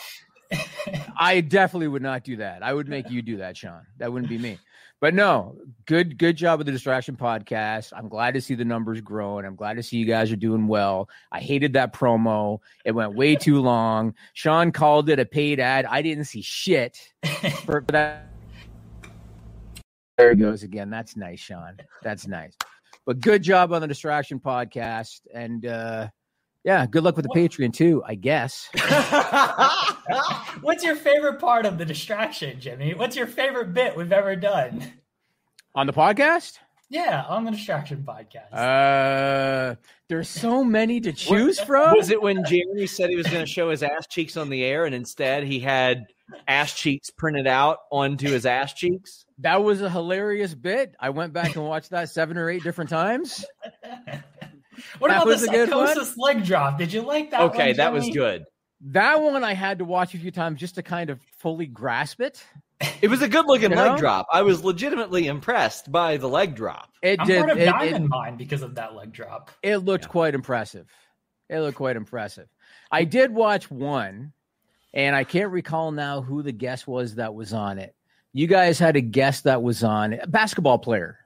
I definitely would not do that. I would make you do that, Sean. That wouldn't be me. But no, good good job with the distraction podcast. I'm glad to see the numbers growing. I'm glad to see you guys are doing well. I hated that promo. It went way too long. Sean called it a paid ad. I didn't see shit (laughs) for that. There he goes again. That's nice, Sean. That's nice. But good job on the distraction podcast. And uh yeah, good luck with the Patreon too, I guess. (laughs) What's your favorite part of the distraction, Jimmy? What's your favorite bit we've ever done? On the podcast? Yeah, on the distraction podcast. Uh there's so many to choose from. Was it when Jeremy said he was going to show his ass cheeks on the air and instead he had ass cheeks printed out onto his ass cheeks? That was a hilarious bit. I went back and watched that seven or eight different times. (laughs) What that about the psychosis leg drop? Did you like that? Okay, one, that was good. That one I had to watch a few times just to kind of fully grasp it. It was a good looking you leg know? drop. I was legitimately impressed by the leg drop. It I'm did. Part of it, Diamond it, Mine because of that leg drop. It looked yeah. quite impressive. It looked quite impressive. I did watch one, and I can't recall now who the guest was that was on it. You guys had a guest that was on a basketball player.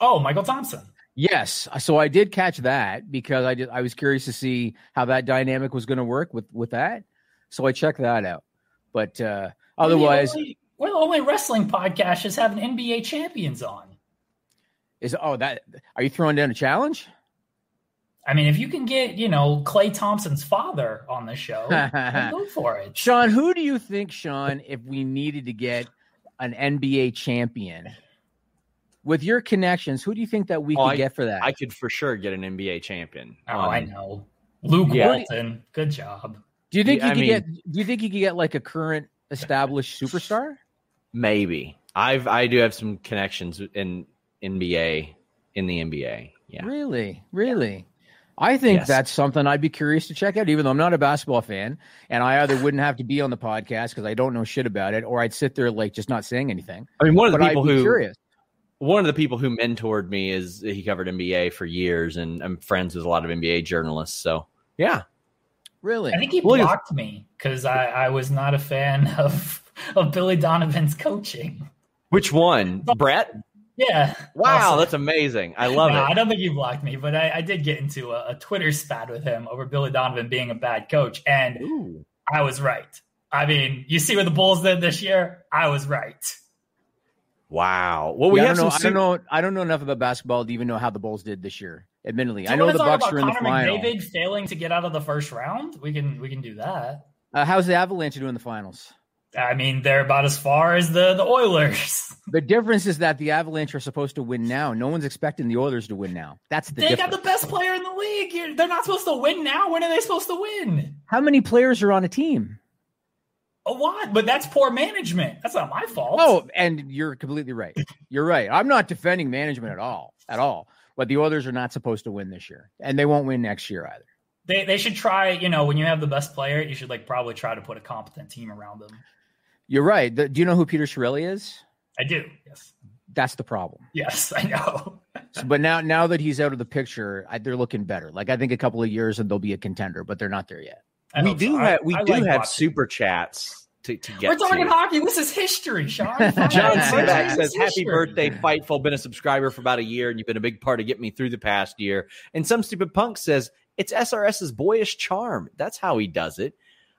Oh, Mychal Thompson. Yes, so I did catch that because I did. I was curious to see how that dynamic was going to work with with that. So I checked that out. But uh, otherwise, we're the, only, we're the only wrestling podcast that's having NBA champions on. Is oh that are you throwing down a challenge? I mean, if you can get you know Klay Thompson's father on the show, go (laughs) for it. Sean, who do you think, Sean, if we needed to get an NBA champion? With your connections, who do you think that we oh, could I, get for that? I could for sure get an NBA champion. Oh, um, I know. Luke yeah. Walton. Good job. Do you think yeah, you could mean, get do you think you could get like a current established superstar? Maybe. I've I do have some connections in NBA in the NBA. Yeah. Really? Really? Yeah. I think yes. that's something I'd be curious to check out, even though I'm not a basketball fan, and I either wouldn't have to be on the podcast because I don't know shit about it, or I'd sit there like just not saying anything. I mean, one of the but people who curious one of the people who mentored me is he covered NBA for years, and I'm friends with a lot of NBA journalists. So yeah, really, I think he blocked me because I, I was not a fan (laughs) of of Billy Donovan's coaching. Which one, Brett? Yeah. Wow, that's amazing. I love no, it. I don't think you blocked me, but I, I did get into a, a, Twitter spat with him over Billy Donovan being a bad coach, and Ooh. I was right. I mean, you see what the Bulls did this year? I was right. Wow. Well, we yeah, have I don't, know, I don't know. I don't know enough about basketball to even know how the Bulls did this year. Admittedly, I know the Bucks are in the final. McDavid failing to get out of the first round. We can we can do that. Uh, how's the Avalanche doing in the finals? I mean, they're about as far as the the Oilers. (laughs) The difference is that the Avalanche are supposed to win now. No one's expecting the Oilers to win now. That's the. They difference. got the best player in the league. They're not supposed to win now. When are they supposed to win? How many players are on a team? A lot, but that's poor management. That's not my fault. Oh, and you're completely right. You're right. I'm not defending management at all, at all. But the Oilers are not supposed to win this year, and they won't win next year either. They they should try. You know, when you have the best player, you should like probably try to put a competent team around them. You're right. The, do you know who Peter Chiarelli is? I do. Yes. That's the problem. Yes, I know. (laughs) so, but now, now that he's out of the picture, I, they're looking better. Like I think a couple of years and they'll be a contender, but they're not there yet. we do so. have we I, do like have super chats to, to get We're talking to. hockey. This is history, Sean. (laughs) John Sivak says, Happy birthday, Fightful. Been a subscriber for about a year, and you've been a big part of getting me through the past year. And some stupid punk says, It's SRS's boyish charm. That's how he does it.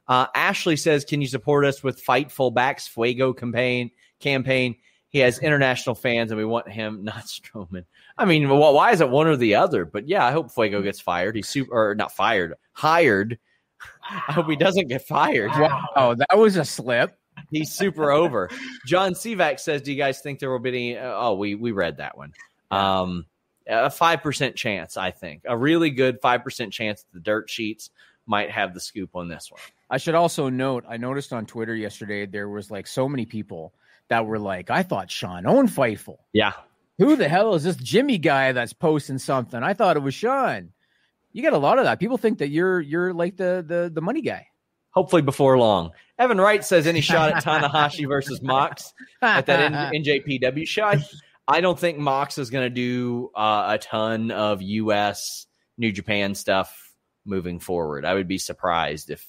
Uh, Ashley says, Can you support us with Fightful Back's Fuego campaign? campaign? He has international fans, and we want him, (laughs) not Strowman. I mean, well, why is it one or the other? But yeah, I hope Fuego gets fired. He's super, or not fired, hired I hope he doesn't get fired. Wow, oh, that was a slip. He's super over. John Sivak says, "Do you guys think there will be any?" Uh, oh, we we read that one. Um, a five percent chance, I think, a really good five percent chance that the dirt sheets might have the scoop on this one. I should also note, I noticed on Twitter yesterday there was like so many people that were like, I thought Sean owned Fightful. Yeah. Who the hell is this Jimmy guy that's posting something? I thought it was Sean. You get a lot of that. People think that you're you're like the the the money guy. Hopefully before long. Evan Wright says any shot at Tanahashi (laughs) versus Mox at that N- (laughs) NJPW show. I, I don't think Mox is going to do uh, a ton of U.S. New Japan stuff moving forward. I would be surprised if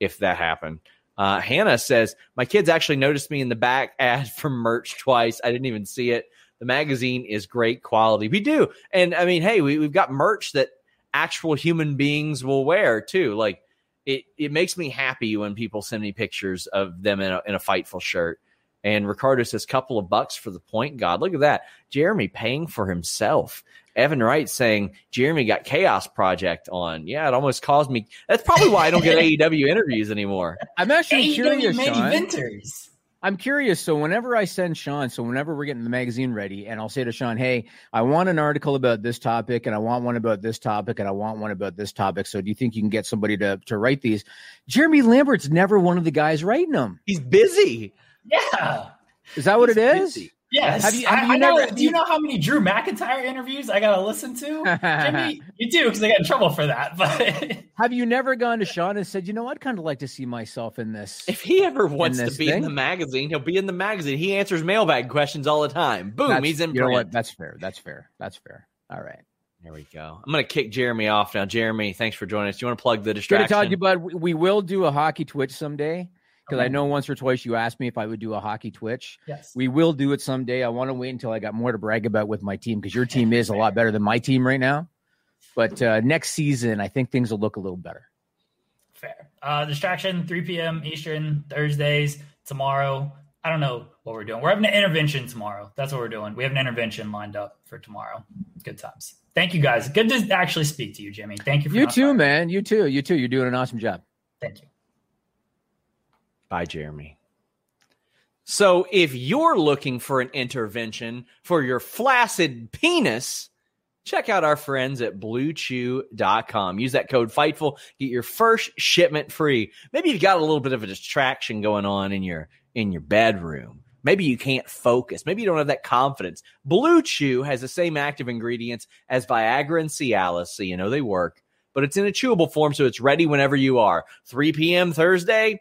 if that happened. Uh, Hannah says my kids actually noticed me in the back ad for merch twice. I didn't even see it. The magazine is great quality. We do, and I mean, hey, we, we've got merch that actual human beings will wear too. Like it, it makes me happy when people send me pictures of them in a, in a fightful shirt. And Ricardo says, couple of bucks for the point God. Look at that. Jeremy paying for himself. Evan Wright saying Jeremy got Chaos Project on. Yeah, it almost caused me. That's probably why I don't get (laughs) AEW interviews anymore. (laughs) I'm actually AEW curious, main Sean. eventers. I'm curious. So whenever I send Sean, so whenever we're getting the magazine ready, and I'll say to Sean, "Hey, I want an article about this topic, and I want one about this topic, and I want one about this topic. So do you think you can get somebody to to write these?" Jeremy Lambert's never one of the guys writing them. He's busy. Yeah. Is that what it He's is? busy. Yes. Have you- have I, you I know, never- do you know how many Drew McIntyre interviews I got to listen to? Jimmy, (laughs) you do because I got in trouble for that. But (laughs) Have you never gone to Sean and said, "You know, I'd kind of like to see myself in this"? If he ever wants to this be in the magazine, he'll be in the magazine. He answers mailbag questions all the time. Boom, That's- he's in You know what? That's fair. That's fair. That's fair. All right. There we go. I'm going to kick Jeremy off now. Jeremy, thanks for joining us. Do you want to plug the Good to distraction? talk to you, bud. We- We will do a hockey Twitch someday because I know once or twice you asked me if I would do a hockey Twitch. yes. We will do it someday. I want to wait until I got more to brag about with my team because your team is a lot better than my team right now. But uh, next season, I think things will look a little better. Fair. Uh, distraction, 3 p.m. Eastern, Thursdays, tomorrow. I don't know what we're doing. We're having an intervention tomorrow. That's what we're doing. We have an intervention lined up for tomorrow. Good times. Thank you guys. Good to actually speak to you, Jimmy. Thank you for You too, man. You too. You too. You're doing an awesome job. Thank you. Bye, Jeremy. So, if you're looking for an intervention for your flaccid penis, check out our friends at bluechew.com. Use that code FIGHTFUL, get your first shipment free. Maybe you've got a little bit of a distraction going on in your in your bedroom. Maybe you can't focus. Maybe you don't have that confidence. Blue Chew has the same active ingredients as Viagra and Cialis, so you know they work, but it's in a chewable form, so it's ready whenever you are. 3 p.m. Thursday,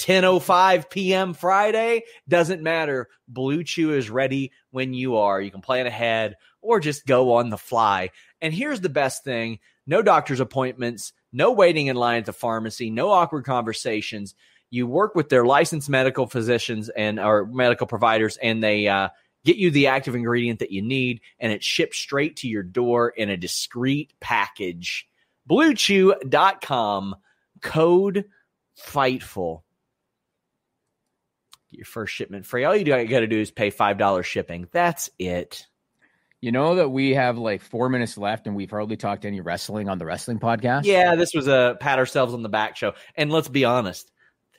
10:05 p.m. Friday doesn't matter. Blue Chew is ready when you are. You can plan ahead or just go on the fly. And here's the best thing: no doctor's appointments, no waiting in line at the pharmacy, no awkward conversations. You work with their licensed medical physicians and or medical providers, and they uh, get you the active ingredient that you need, and it's shipped straight to your door in a discreet package. BlueChew.com code Fightful your first shipment free. All you got to do is pay five dollars shipping. That's it. You know that we have like four minutes left and we've hardly talked any wrestling on the wrestling podcast. Yeah, this was a pat ourselves on the back show. And let's be honest,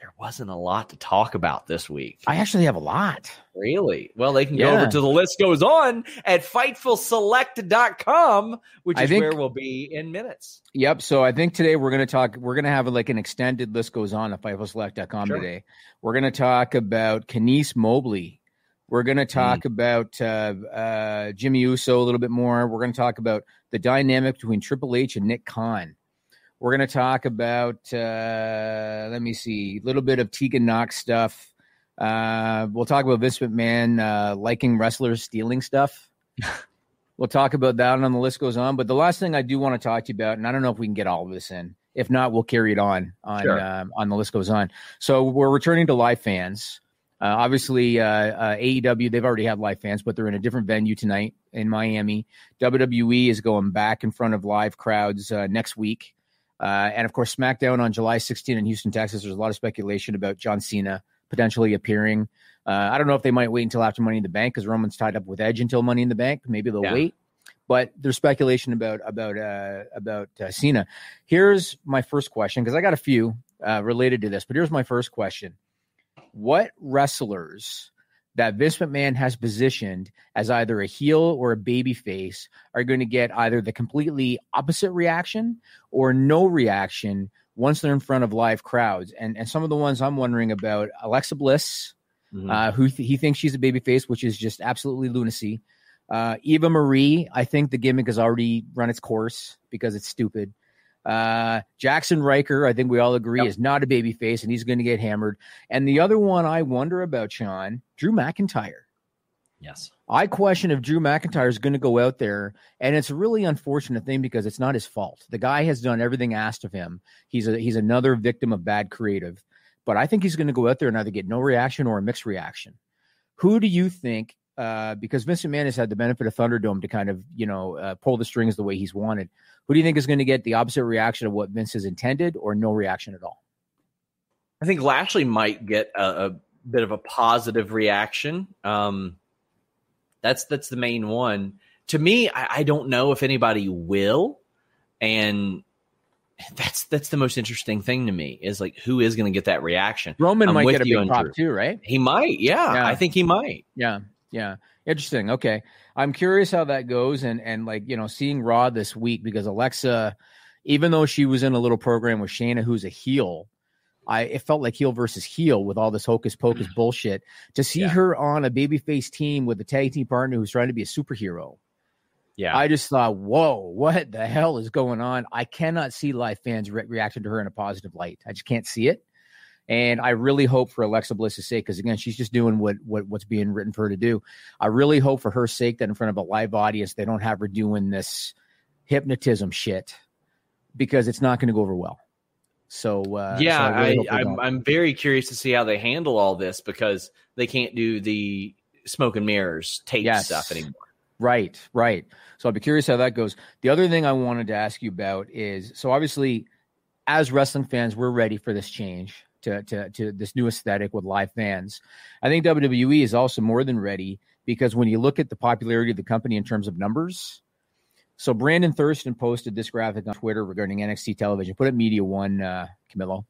there wasn't a lot to talk about this week. I actually have a lot. Really? Well, they can go over to the list goes on at fightfulselect.com, which is think- where we'll be in minutes. Yep. So I think today we're going to talk, we're going to have like an extended list goes on at FightfulSelect.com Sure. today. We're going to talk about Kenise Mobley. We're going to talk about uh, uh, Jimmy Uso a little bit more. We're going to talk about the dynamic between Triple H and Nick Khan. We're going to talk about, uh, let me see, a little bit of Tegan Knox stuff. Uh, we'll talk about Vince McMahon uh, liking wrestlers stealing stuff. (laughs) We'll talk about that and on the list goes on. But the last thing I do want to talk to you about, and I don't know if we can get all of this in. If not, we'll carry it on on Sure. um, on the list goes on. So we're returning to live fans. Uh, obviously, uh, uh, AEW they've already had live fans, but they're in a different venue tonight in Miami. WWE is going back in front of live crowds uh, next week, uh, and of course, SmackDown on July 16 in Houston, Texas. There's a lot of speculation about John Cena potentially appearing. Uh, I don't know if they might wait until after Money in the Bank because Roman's tied up with Edge until Money in the Bank. Maybe they'll Yeah. wait. But there's speculation about about uh, about uh, Cena. Here's my first question because I got a few uh, related to this. But here's my first question: what wrestlers that Vince McMahon has positioned as either a heel or a baby face are going to get either the completely opposite reaction or no reaction once they're in front of live crowds. And and some of the ones I'm wondering about Alexa Bliss, Mhm. uh, who th- he thinks she's a baby face, which is just absolutely lunacy. Uh, Eva Marie, I think the gimmick has already run its course because it's stupid. Uh, Jaxson Ryker, I think we all agree, is not a baby face and he's going to get hammered. And the other one I wonder about, Sean, Drew McIntyre. Yes. I question if Drew McIntyre is going to go out there, and it's a really unfortunate thing because it's not his fault. The guy has done everything asked of him. He's a he's another victim of bad creative, but I think he's going to go out there and either get no reaction or a mixed reaction. Who do you think? Uh, because Vince McMahon has had the benefit of Thunderdome to kind of you know uh, pull the strings the way he's wanted. Who do you think is going to get the opposite reaction of what Vince has intended, or no reaction at all? I think Lashley might get a, a bit of a positive reaction. Um, that's that's the main one. To me, I, I don't know if anybody will, and (laughs) that's that's the most interesting thing to me is like who is going to get that reaction. Roman I'm might get a big pop Drew. too, right? He might, yeah, Yeah. I think he might. Yeah, yeah. Interesting. Okay. I'm curious how that goes and and like, you know, seeing Raw this week because Alexa, even though she was in a little program with Shayna, who's a heel, I it felt like heel versus heel with all this hocus pocus mm. bullshit. To see Yeah. her on a babyface team with a tag team partner who's trying to be a superhero. Yeah, I just thought, whoa, what the hell is going on? I cannot see live fans re- reacting to her in a positive light. I just can't see it. And I really hope for Alexa Bliss's sake, because again, she's just doing what, what what's being written for her to do. I really hope for her sake that in front of a live audience, they don't have her doing this hypnotism shit because it's not going to go over well. So uh, yeah, so really I, I'm. I'm very curious to see how they handle all this because they can't do the smoke and mirrors tape Yes. stuff anymore. Right, right. So I'll be curious how that goes. The other thing I wanted to ask you about is so obviously, as wrestling fans, we're ready for this change to to to this new aesthetic with live fans. I think WWE is also more than ready because when you look at the popularity of the company in terms of numbers. So Brandon Thurston posted this graphic on Twitter regarding NXT television. Put it Media One, uh, Camilo.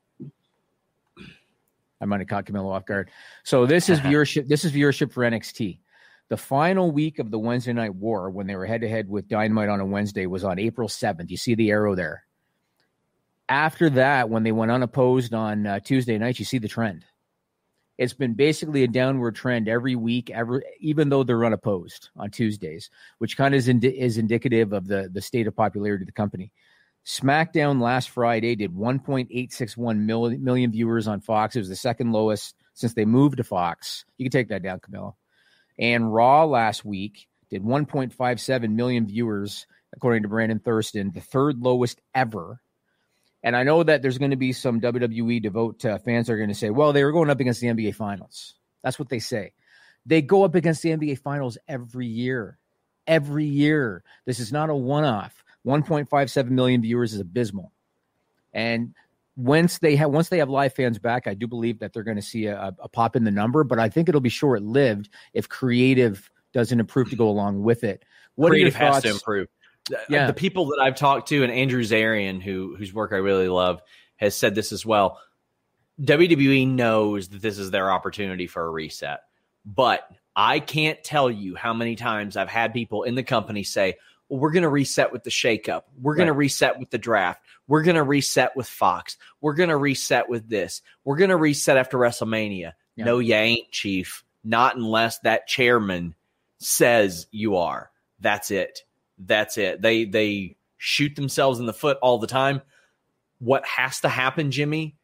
I might have caught Camilo off guard. So this is (laughs) viewership. This is viewership for NXT. The final week of the Wednesday Night War, when they were head to head with Dynamite on a Wednesday, was on April 7th. You see the arrow there. After that, when they went unopposed on uh, Tuesday night, you see the trend. It's been basically a downward trend every week, ever, even though they're unopposed on Tuesdays, which kind of is, indi- is indicative of the, the state of popularity of the company. SmackDown last Friday did 1.861 million, million viewers on Fox. It was the second lowest since they moved to Fox. You can take that down, Camilo. And Raw last week did 1.57 million viewers, according to Brandon Thurston, the third lowest ever. And I know that there's going to be some WWE devote uh, fans are going to say, well, they were going up against the NBA Finals. That's what they say. They go up against the NBA Finals every year. Every year. This is not a one off. 1.57 million viewers is abysmal. And once they have once they have live fans back, I do believe that they're going to see a, a pop in the number, but I think it'll be short lived if creative doesn't improve to go along with it. What Creative are your has thoughts? to improve. The- uh, Yeah. the people that I've talked to, and Andrew Zarian, who whose work I really love, has said this as well. WWE knows that this is their opportunity for a reset, but I can't tell you how many times I've had people in the company say, well, we're going to reset with the shakeup. We're going to reset with the draft. We're going to reset with Fox. We're going to reset with this. We're going to reset after WrestleMania. Yeah. No, you ain't, Chief. Not unless that chairman says you are. That's it. That's it. They they shoot themselves in the foot all the time. What has to happen, Jimmy?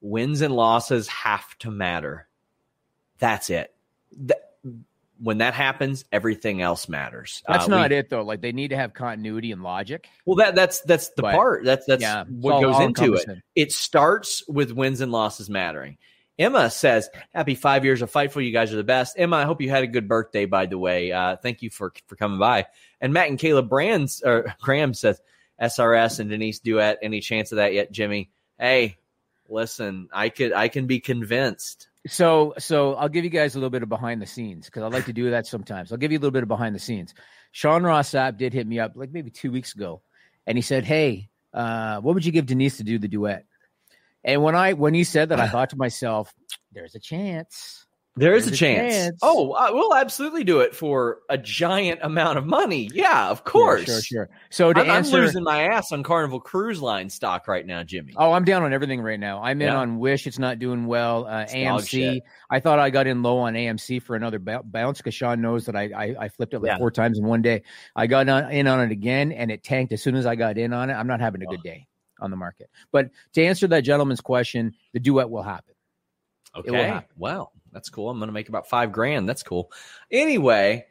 Wins and losses have to matter. That's it. Th- when that happens, everything else matters. That's Uh, not we- it though. Like they need to have continuity and logic. Well, that that's that's the But- part. That's that's Yeah, what goes into it. It starts with wins and losses mattering. Emma says, "Happy five years of Fightful. You guys are the best." Emma, I hope you had a good birthday. By the way, uh, thank you for for coming by. And Matt and Caleb Brands or Graham says, "SRS and Denise duet. Any chance of that yet, Jimmy?" Hey, listen, I could I can be convinced. So, so I'll give you guys a little bit of behind the scenes because I like to do that sometimes. I'll give you a little bit of behind the scenes. Sean Ross Sapp did hit me up like maybe two weeks ago, and he said, "Hey, uh, what would you give Denise to do the duet?" And when I when you said that, I (sighs) thought to myself, there's a chance. There is a a chance. chance. Oh, uh, we'll absolutely do it for a giant amount of money. Yeah, of course. Sure, sure. So to I'm, I'm losing my ass on Carnival Cruise Line stock right now, Jimmy. oh, I'm down on everything right now. I'm in Yeah. on Wish. It's not doing well. Uh, AMC. I thought I got in low on AMC for another bou- bounce because Sean knows that I, I I flipped it like Yeah. four times in one day. I got on, in on it again, and it tanked as soon as I got in on it. I'm not having a good day on the market. But to answer that gentleman's question, the duet will happen. Okay. will happen. Well, that's cool. I'm going to make about five grand. That's cool. Anyway,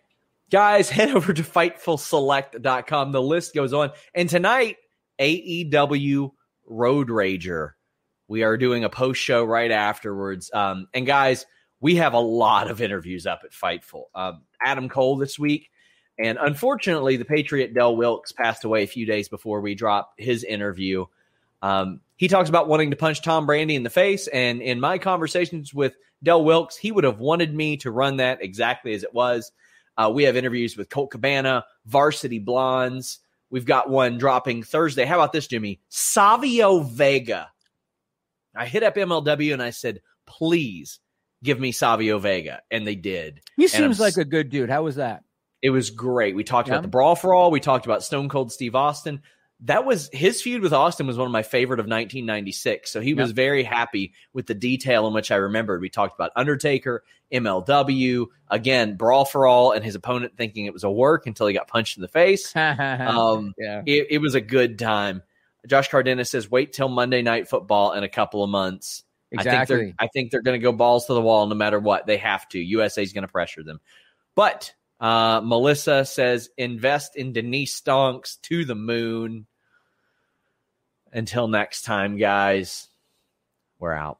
guys, (laughs) head over to fightfulselect.com. The list goes on. And tonight, AEW Road Rager. We are doing a post show right afterwards. Um, and guys, we have a lot of interviews up at Fightful. Um, Adam Cole this week. And unfortunately, the Patriot Del Wilkes passed away a few days before we dropped his interview. Um, he talks about wanting to punch Tom Brandy in the face. And in my conversations with Del Wilkes, he would have wanted me to run that exactly as it was. Uh, we have interviews with Colt Cabana, Varsity Blondes. We've got one dropping Thursday. How about this, Jimmy? Savio Vega. I hit up MLW and I said, please give me Savio Vega. And they did. He seems like a good dude. How was that? It was great. We talked Yeah. about the Brawl for All. We talked about Stone Cold Steve Austin. That was his feud with Austin was one of my favorite of 1996. So he was very happy with the detail in which I remembered. We talked about Undertaker, MLW, again, Brawl for All, and his opponent thinking it was a work until he got punched in the face. (laughs) Um, yeah. it, it was a good time. Josh Cardenas says, "Wait till Monday Night Football in a couple of months." I think Exactly. they're I think they're going to go balls to the wall no matter what. They have to. USA's going to pressure them. But uh, Melissa says invest in Denise Stonks to the moon. Until next time, guys. We're out.